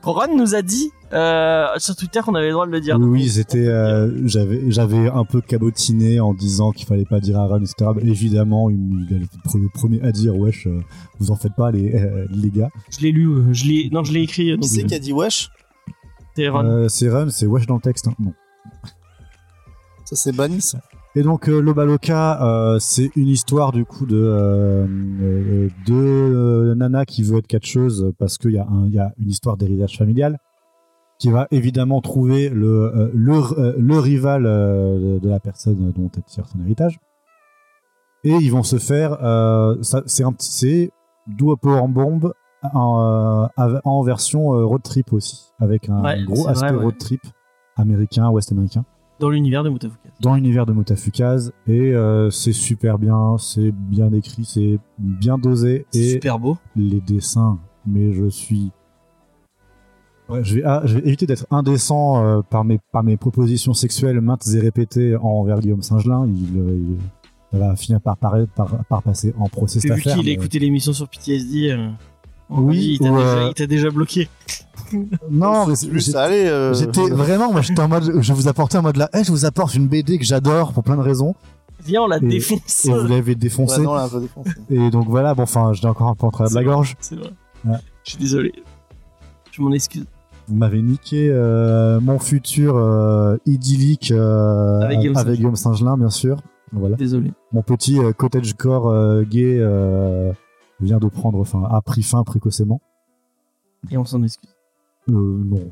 Ron nous a dit euh, sur Twitter qu'on avait le droit de le dire. Oui, on- euh, j'avais, j'avais un peu cabotiné en disant qu'il fallait pas dire à Run, etc. Évidemment, il, il a été le premier à dire wesh, euh, vous en faites pas les euh, les gars. Je l'ai lu, je l'ai, non, je l'ai écrit. Qui c'est qui a dit wesh? c'est Ron. Euh, c'est Run, c'est wesh dans le texte. hein. Non. Ça, c'est banni, ça. Et donc euh, Loba Loca, euh, c'est une histoire du coup de euh, de euh, nana qui veut être catcheuse parce qu'il y a un, il y a une histoire d'héritage familial qui va évidemment trouver le euh, le, euh, le rival euh, de, de la personne dont elle tire son héritage. Et ils vont se faire, c'est un petit, c'est Duo Power Bomb en, en version road trip aussi, avec un Ouais, gros aspect vrai, ouais. road trip américain, ouest américain Dans l'univers de Motofukaze. dans l'univers de Motafukaz et euh, c'est super bien, c'est bien écrit, c'est bien dosé et super beau. les dessins, mais je suis Ouais, je vais, ah, je vais éviter d'être indécent euh, par, mes, par mes propositions sexuelles maintes et répétées envers Guillaume Singelin. Il, euh, il- ça va finir par, par, par, par passer en procès cette Vu qu'il a mais- écouté l'émission sur PTSD, euh, Oui, il t'a déjà, euh, il bloqué. Non, mais euh, j'étais vraiment, moi j'étais en mode, je vous apportais en mode là, Eh, je vous apporte une BD que j'adore pour plein de raisons Viens, on la Et- défonce. et vous l'avez Ouais, défoncé. non, là, un peu défoncé. Et donc voilà, bon, enfin, j'ai encore un peu en travers de la gorge. C'est vrai. Ouais. Je suis désolé. Je m'en excuse. Vous m'avez niqué euh, mon futur euh, idyllique euh, Avec Guillaume Singelin, bien sûr. Voilà. Désolé. Mon petit cottagecore gay vient de prendre, enfin, a pris fin précocement. Et on s'en excuse. Non.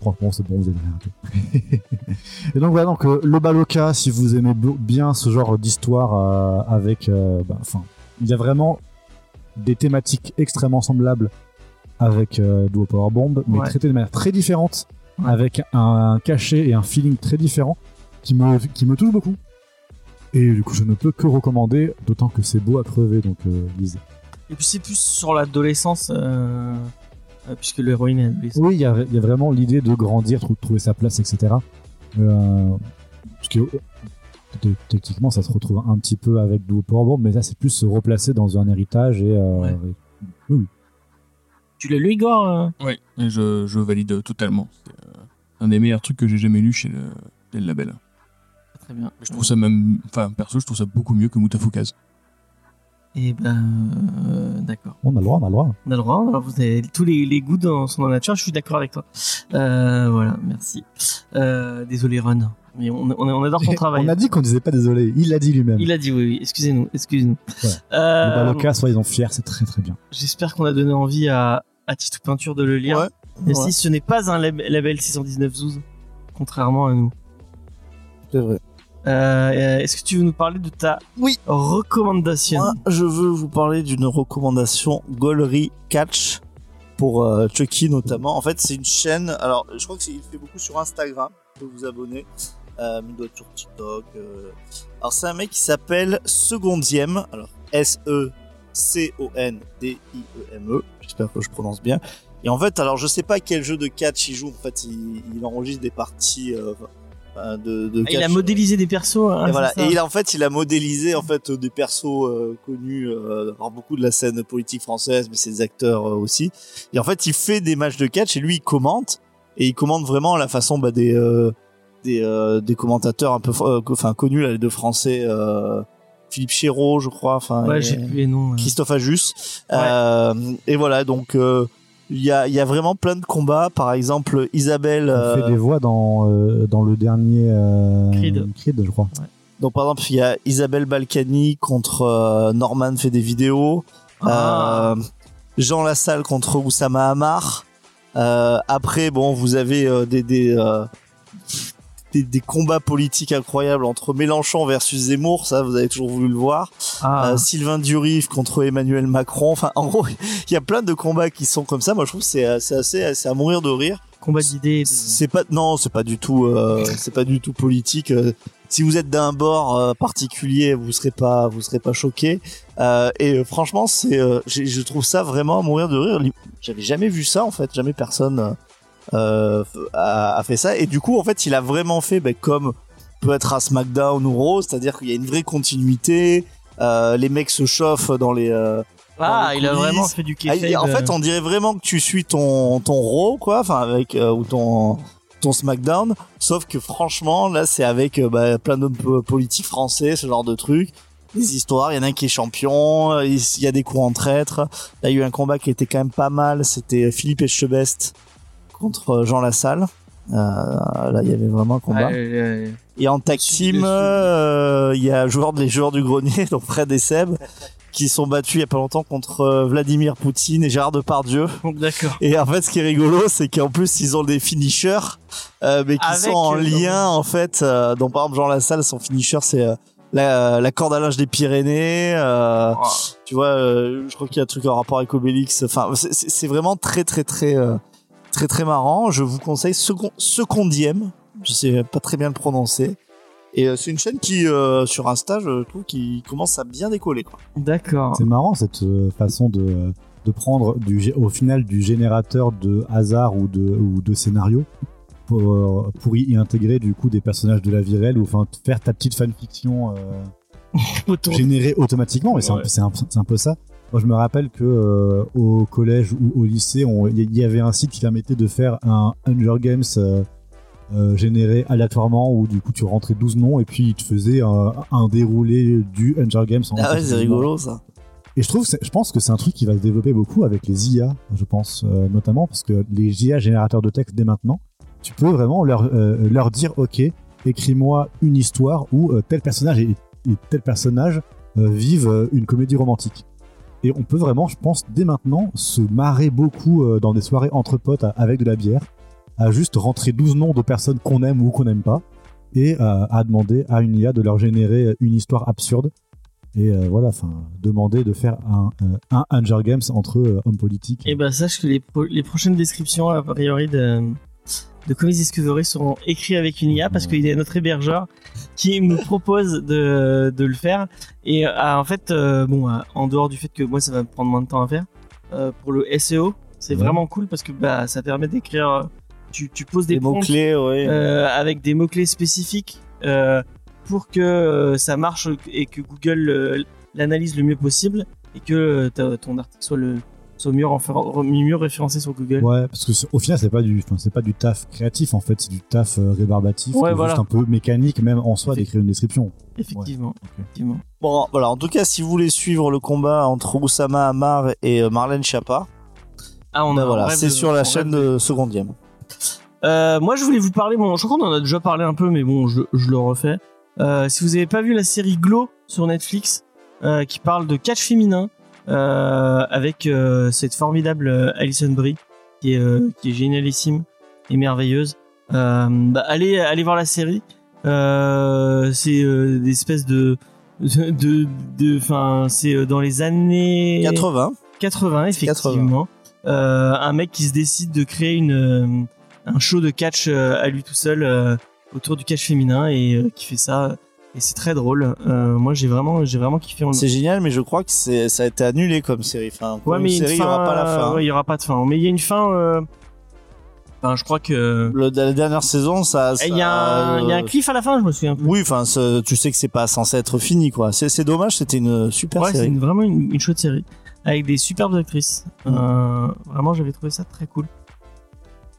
Franchement, c'est bon, vous avez rien. Et donc voilà, donc euh, le Baloka, si vous aimez bien ce genre d'histoire euh, avec, euh, bah, enfin, il y a vraiment des thématiques extrêmement semblables avec euh, Duo Power Bomb, mais Ouais. traitées de manière très différente, Ouais. avec un cachet et un feeling très différent qui me qui me touche beaucoup. Et du coup, je ne peux que recommander, d'autant que c'est beau à crever, donc euh, lisez. Et puis c'est plus sur l'adolescence, euh, euh, puisque l'héroïne est adolescente. Oui, il y a, il y a vraiment l'idée de grandir, trou- trouver sa place, etc. Euh, parce que techniquement, ça se retrouve un petit peu avec Duo Power Bomb, mais là, c'est plus se replacer dans un héritage et. Ouais. et- Tu l'as lu, Igor euh Oui, je, je valide totalement. C'est euh, un des meilleurs trucs que j'ai jamais lu chez le quel label. Très bien. Je trouve ça même, enfin perso, je trouve ça beaucoup mieux que Mutafukaz. Et ben, euh, d'accord. On a le droit, on a le droit. On a le droit. Alors vous avez tous les, les goûts dans, sont dans la nature. Je suis d'accord avec toi. Euh, voilà, merci. Euh, désolé Ron, mais on, on, on adore ton travail. On a dit qu'on disait pas désolé. Il l'a dit lui-même. Il a dit oui, oui. Excusez-nous, excusez-nous. Ouais. Euh, Le Baloka, soyez-en fiers, c'est très très bien. J'espère qu'on a donné envie à, à Titou Peinture de le lire. Ouais. Mais Ouais. si ce n'est pas un lab- label 619 Zouz, contrairement à nous. C'est vrai. Euh, Est-ce que tu veux nous parler de ta Oui. recommandation Moi, je veux vous parler d'une recommandation Gollery Catch pour euh, Chucky notamment. En fait, c'est une chaîne. Alors, je crois qu'il fait beaucoup sur Instagram. Vous pouvez vous abonner. Euh, il doit être sur TikTok. euh. Alors, c'est un mec qui s'appelle Secondième. Alors, S-E-C-O-N-D-I-E-M-E. J'espère que je prononce bien. Et en fait, alors, je sais pas quel jeu de catch il joue. En fait, il, il enregistre des parties euh, de, de Ah, Il a modélisé des persos. hein, Et voilà. ça Et il a en fait, il a modélisé en fait des persos euh, connus, euh, alors beaucoup de la scène politique française, mais c'est des acteurs aussi. Et en fait, il fait des matchs de catch et lui, il commente et il commente vraiment la façon bah, des des, euh, des commentateurs un peu, euh, enfin connus là, les deux Français, euh, Philippe Chéreau, je crois, enfin Ouais, et- j'ai plus les noms. euh. Christophe Ajus. Euh, et voilà, donc euh, il y a il y a vraiment plein de combats. Par exemple, Isabelle. On euh, fait des voix dans, euh, dans le dernier euh, Creed. je crois. Donc par exemple, il y a Isabelle Balkany contre euh, Norman fait des vidéos. Ah. Euh, Jean Lassalle contre Oussama Hamar. Euh, après, bon, vous avez euh, des des, euh, des des combats politiques incroyables entre Mélenchon versus Zemmour, ça vous avez toujours voulu le voir. Ah. Euh, Sylvain Durif contre Emmanuel Macron. Enfin, en gros, il y a plein de combats qui sont comme ça. Moi, je trouve que c'est euh, c'est assez c'est à mourir de rire. combat d'idées. de- C'est pas non, c'est pas du tout euh, c'est pas du tout politique. Si vous êtes d'un bord particulier, vous serez pas vous serez pas choqué. Euh, et franchement, c'est je trouve ça vraiment à mourir de rire. J'avais jamais vu ça en fait, jamais personne a, a fait ça. Et du coup, en fait, il a vraiment fait ben, comme peut être à SmackDown ou Raw, c'est-à-dire qu'il y a une vraie continuité. Euh, les mecs se chauffent dans les euh, Ah, il a vraiment fait du ah, il- kayfabe. en fait, on dirait vraiment que tu suis ton ton Raw, quoi, enfin avec euh, ou ton ton SmackDown. Sauf que franchement, là, c'est avec euh, bah, plein d'hommes po- politiques français, ce genre de truc. Des histoires, il y en a un qui est champion, euh, il il y a des coups en traître. Là, il y a eu un combat qui était quand même pas mal. C'était Philippe Etchebest contre euh, Jean Lassalle. Euh, là, il y avait vraiment un combat. Et en tag team, euh, il y a joueurs, les joueurs du grenier, donc Fred et Seb, qui sont battus il y a pas longtemps contre Vladimir Poutine et Gérard Depardieu. D'accord. Et en fait, ce qui est rigolo, c'est qu'en plus, ils ont des finishers, euh, mais qui Avec, sont en lien, en fait. Euh, donc, par exemple, Jean Lassalle, son finisher, c'est euh, la, la corde à linge des Pyrénées. Euh, Oh. tu vois, je crois qu'il y a un truc en rapport avec Obélix. Enfin, c'est- vraiment très, très, très, très, très marrant. Je vous conseille second, secondième. Je sais pas très bien le prononcer. Et euh, c'est une chaîne qui, euh, sur Insta, je trouve, qui commence à bien décoller. D'accord. C'est marrant cette euh, façon de, de prendre du, au final du générateur de hasard ou de, ou de scénario pour, pour y, intégrer du coup des personnages de la vie réelle ou enfin faire ta petite fanfiction euh, générée automatiquement. Mais Ouais. un, c'est un peu ça. Moi, je me rappelle que euh, au collège ou au lycée, il y, avait un site qui permettait de faire un Hunger Games euh, euh, généré aléatoirement où du coup tu rentrais 12 noms et puis il te faisait un, un déroulé du Hunger Games. en Ah ouais, c'est rigolo, ça. Et je trouve, je pense que c'est un truc qui va se développer beaucoup avec les IA, je pense, notamment parce que les IA générateurs de texte dès maintenant, tu peux vraiment leur, leur dire, ok, écris-moi une histoire où tel personnage et, et tel personnage vivent une comédie romantique. Et on peut vraiment, je pense, dès maintenant, se marrer beaucoup euh, dans des soirées entre potes avec de la bière, à juste rentrer 12 noms de personnes qu'on aime ou qu'on n'aime pas, et euh, à demander à une IA de leur générer une histoire absurde. Et euh, voilà, enfin, demander de faire un, un Hunger Games entre euh, hommes politiques. Et ben sache que les, pro- les prochaines descriptions a priori de, de Comics Discovery seront écrites avec une IA parce qu'il y a notre hébergeur qui nous propose de, de le faire. Et euh, en fait, euh, bon, euh, en dehors du fait que moi ça va me prendre moins de temps à faire, euh, pour le SEO, c'est Ouais. vraiment cool parce que bah, ça permet d'écrire. Tu, tu poses des, Des ouais. euh, avec des mots-clés spécifiques euh, pour que ça marche et que Google l'analyse le mieux possible et que ton article soit le, soit mieux, mieux référencé sur Google. Ouais, parce que au final, c'est pas du, c'est pas du taf créatif en fait, c'est du taf euh, rébarbatif, Ouais, voilà. juste un peu mécanique même en soi d'écrire une description. Effectivement, effectivement. Bon, voilà. En tout cas, si vous voulez suivre le combat entre Oussama Amar et euh, Marlène Schiappa, Ah, on ben a- voilà, c'est sur la chaîne de- Secondième. Euh, moi, je voulais vous parler. Bon, je crois qu'on en a déjà parlé un peu, mais bon, je, je le refais. Euh, si vous avez pas vu la série Glow sur Netflix, euh, qui parle de catch féminin, euh, avec euh, cette formidable euh, Alison Brie, qui est, euh, qui est génialissime et merveilleuse. Euh, bah, allez, allez voir la série. Euh, c'est euh, des espèces de, de, de, enfin, c'est euh, dans les années 80. 80 effectivement. Euh, un mec qui se décide de créer une euh, un show de catch euh, à lui tout seul euh, autour du catch féminin et euh, qui fait ça et c'est très drôle. Euh, moi j'ai vraiment j'ai vraiment kiffé. On- C'est génial, mais je crois que c'est, ça a été annulé comme série. Enfin, Ouais mais série, il n'y aura pas la fin. ouais, il y aura pas de fin. Mais il y a une fin. euh, Enfin je crois que Le- la dernière saison, ça. il y a y a un euh, cliff à la fin je me souviens. plus. Oui, enfin, tu sais que c'est pas censé être fini, quoi. C'est, c'est dommage, c'était une super Ouais, c'est série. une- vraiment une, une chouette série avec des superbes actrices. Euh, vraiment, j'avais trouvé ça très cool.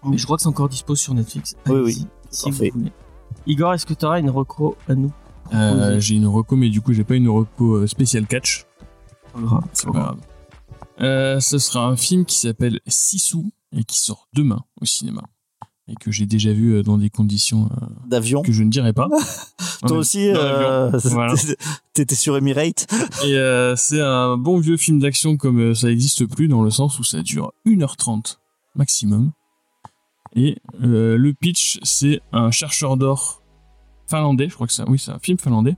Mais je crois que c'est encore dispo sur Netflix. Oui, Allez-y, oui, si à vous fait. voulez. Igor, est-ce que tu auras une recro à nous Euh, j'ai une reco, mais du coup, j'ai pas une reco euh, spéciale catch. Pas grave, C'est pas grave. Euh, ce sera un film qui s'appelle Sissou et qui sort demain au cinéma. Et que j'ai déjà vu dans des conditions euh, D'avion. que je ne dirai pas. Toi Ouais, aussi, euh. Voilà. t'étais sur Emirate. Et euh, c'est un bon vieux film d'action comme ça n'existe plus dans le sens où ça dure 1h30 maximum. Et le pitch, c'est un chercheur d'or finlandais, je crois que c'est oui, c'est un film finlandais,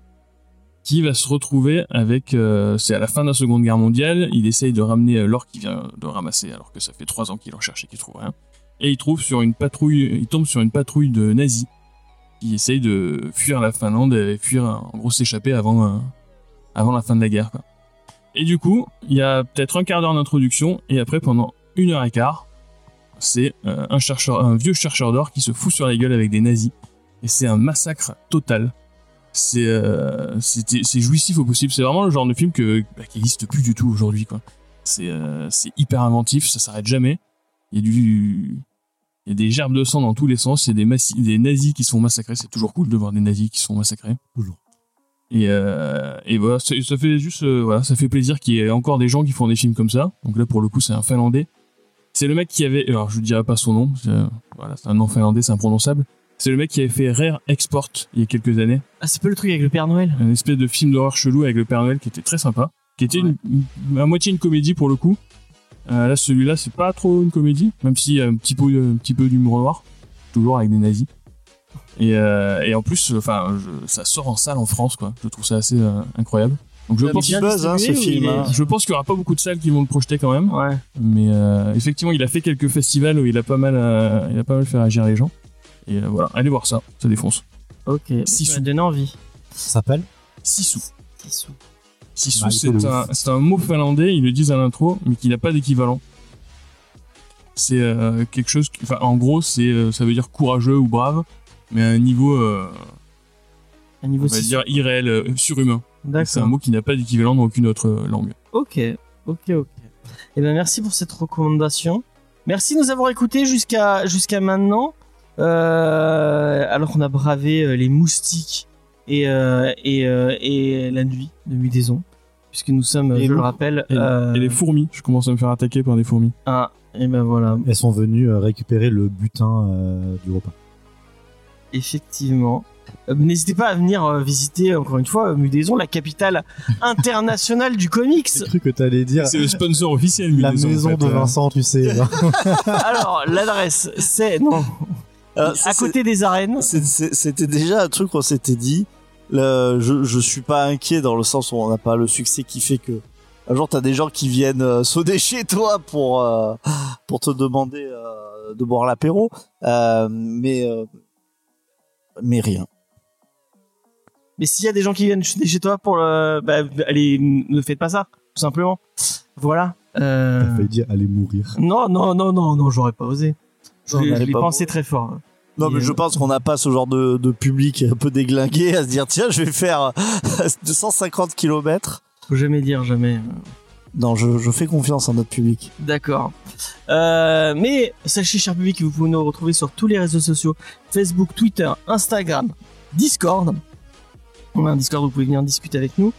qui va se retrouver avec, euh, c'est à la fin de la Seconde Guerre mondiale, il essaye de ramener euh, l'or qu'il vient de ramasser alors que ça fait trois ans qu'il en cherche et qu'il trouve rien. Et il trouve sur une patrouille, il tombe sur une patrouille de nazis qui essayent de fuir la Finlande et fuir, en gros s'échapper avant, euh, avant la fin de la guerre. Et du coup, il y a peut-être un quart d'heure d'introduction, et après, pendant une heure et quart, c'est un chercheur, un vieux chercheur d'or qui se fout sur la gueule avec des nazis. Et c'est un massacre total. C'est euh, jouissif au possible. C'est vraiment le genre de film que, bah, qui n'existe plus du tout aujourd'hui. quoi. C'est euh, c'est hyper inventif, ça s'arrête jamais. Il y a du... Il y a des gerbes de sang dans tous les sens, il y a des, nazis qui sont massacrés, c'est toujours cool de voir des nazis qui sont massacrés. Toujours. Et, euh, et voilà, ça, ça fait juste, euh, voilà, ça fait plaisir qu'il y ait encore des gens qui font des films comme ça. Donc là, pour le coup, c'est un Finlandais. C'est le mec qui avait, alors je dirais pas son nom, c'est, voilà, c'est un nom finlandais, c'est imprononçable. C'est le mec qui avait fait Rare Export il y a quelques années, Ah, c'est pas le truc avec le Père Noël un espèce de film d'horreur chelou avec le Père Noël qui était très sympa, qui était une- une- à moitié une comédie pour le coup. Euh, là, celui-là, c'est pas trop une comédie, même s'il y a un petit peu, un petit peu d'humour noir, toujours avec des nazis. Et, euh, et en plus, enfin, je- ça sort en salle en France, quoi. Je trouve ça assez euh, incroyable. Donc je pense, buzz, hein, ce film. est- hein. je pense qu'il y aura pas beaucoup de salles qui vont le projeter quand même. Ouais. Mais euh, effectivement, il a fait quelques festivals où il a pas mal, euh, il a pas mal fait réagir les gens. Et euh, voilà, allez voir ça, ça défonce. Ok. Ça donné envie. Ça s'appelle Sissou. Six sous. Sissou, Bah, il c'est un, c'est un mot finlandais, ils le disent à l'intro, mais qui n'a pas d'équivalent. C'est euh, quelque chose, qui- en gros, c'est, euh, ça veut dire courageux ou brave, mais à un niveau, euh, Un on niveau va six dire irréel, euh, surhumain. C'est un D'accord. mot qui n'a pas d'équivalent dans aucune autre langue. Ok. Ok, ok. Eh ben, merci pour cette recommandation. Merci de nous avoir écoutés jusqu'à jusqu'à maintenant. Euh, alors qu'on a bravé euh, les moustiques et, euh, et, euh, et la nuit de Mudaison. Puisque nous sommes, Et je le rappelle, Et, euh, et les fourmis, je commence à me faire attaquer par des fourmis. ah, et ben voilà, Elles sont venues récupérer le butin euh, du repas. effectivement. Euh, N'hésitez pas à venir euh, visiter, encore une fois, euh, Mudaison, la capitale internationale du comics. J'ai cru que t'allais dire C'est le sponsor officiel, la Mudaison, en maison fait, de euh. Vincent, tu sais. Alors, l'adresse, c'est non, Euh, ça, à côté des arènes. C'était déjà un truc qu'on s'était dit. Le- je, je suis pas inquiet dans le sens où on n'a pas le succès qui fait que un jour t'as des gens qui viennent euh, sonner chez toi pour euh, pour te demander euh, de boire l'apéro, Euh, mais euh, mais rien. Mais s'il y a des gens qui viennent chez chez toi pour le, bah, allez, ne faites pas ça, tout simplement. Voilà. Euh, T'as failli dire aller mourir. Non, non, non, non, non, j'aurais pas osé. Je Non, l'ai- pensé très fort. Non, Et, mais je euh, pense qu'on n'a pas ce genre de, de public un peu déglingué à se dire tiens, je vais faire 250 kilomètres. Faut jamais dire jamais. euh. Non, je, je fais confiance en notre public. D'accord. Euh, mais sachez, cher public, que vous pouvez nous retrouver sur tous les réseaux sociaux Facebook, Twitter, Instagram, Discord. On a un Discord où vous pouvez venir discuter avec nous.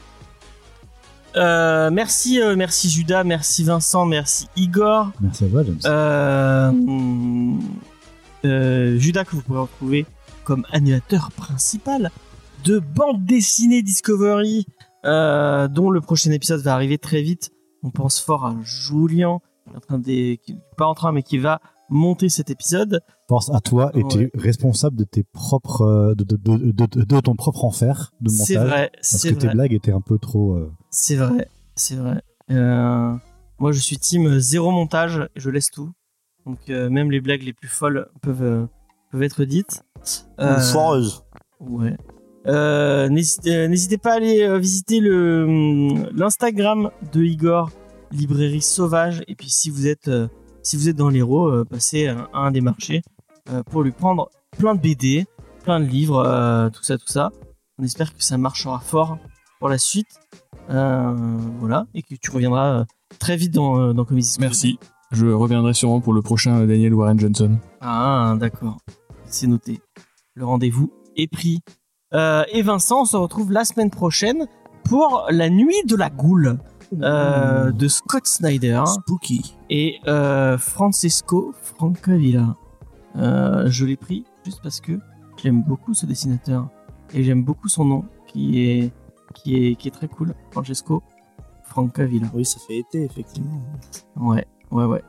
Euh, merci, euh, merci Judas, merci Vincent, merci Igor. Merci à toi, James. Euh, euh, Judas que vous pouvez retrouver comme animateur principal de bande dessinée Discovery, dont le prochain épisode va arriver très vite. On pense fort à Julien, en train de, qui- pas en train, mais qui va monter cet épisode. Pense à toi et tu es responsable de tes propres, de, ton propre enfer de montage. C'est vrai, Parce que tes blagues étaient un peu trop. C'est vrai, c'est vrai. Euh, moi, je suis team zéro montage, je laisse tout. Donc euh, même les blagues les plus folles peuvent euh, peuvent être dites. Foireuse. Ouais. N'hésitez pas à aller visiter hum, l'Instagram de Igor, librairie sauvage. Et puis si vous êtes si vous êtes dans l'Hérault, passez à, à un des marchés pour lui prendre plein de BD, plein de livres, tout ça, tout ça. On espère que ça marchera fort pour la suite. Euh, voilà, et que tu reviendras euh, très vite dans, euh, dans Comics Discovery. Merci. Je reviendrai sûrement pour le prochain Daniel Warren Johnson. Ah, d'accord. C'est noté. Le rendez-vous est pris. Euh, et Vincent, on se retrouve la semaine prochaine pour la nuit de la goule euh, de Scott Snyder Spooky. et euh, Francesco Francavilla. Euh, je l'ai pris juste parce que j'aime beaucoup ce dessinateur et j'aime beaucoup son nom qui est qui est qui est très cool. Francesco Francavilla. Oui, ça fait été, effectivement. Ouais, ouais, ouais.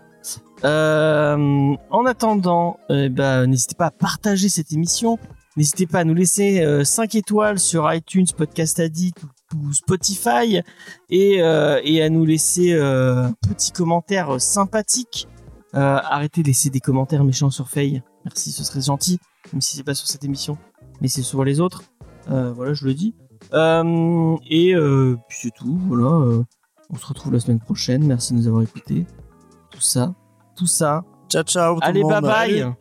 Euh, en attendant, euh, bah, n'hésitez pas à partager cette émission. N'hésitez pas à nous laisser 5 étoiles sur iTunes, Podcast Addict ou, Spotify et, euh, et à nous laisser euh, un petit commentaire sympathique. Euh, arrêtez de laisser des commentaires méchants sur Faye. Merci, ce serait gentil, même si c'est pas sur cette émission, mais c'est sur les autres. Euh, voilà, je le dis. Euh, et euh, puis c'est tout. Voilà. euh, on se retrouve la semaine prochaine. Merci de nous avoir écoutés. Tout ça, tout ça. Ciao, ciao. tout le Allez, monde. bye bye.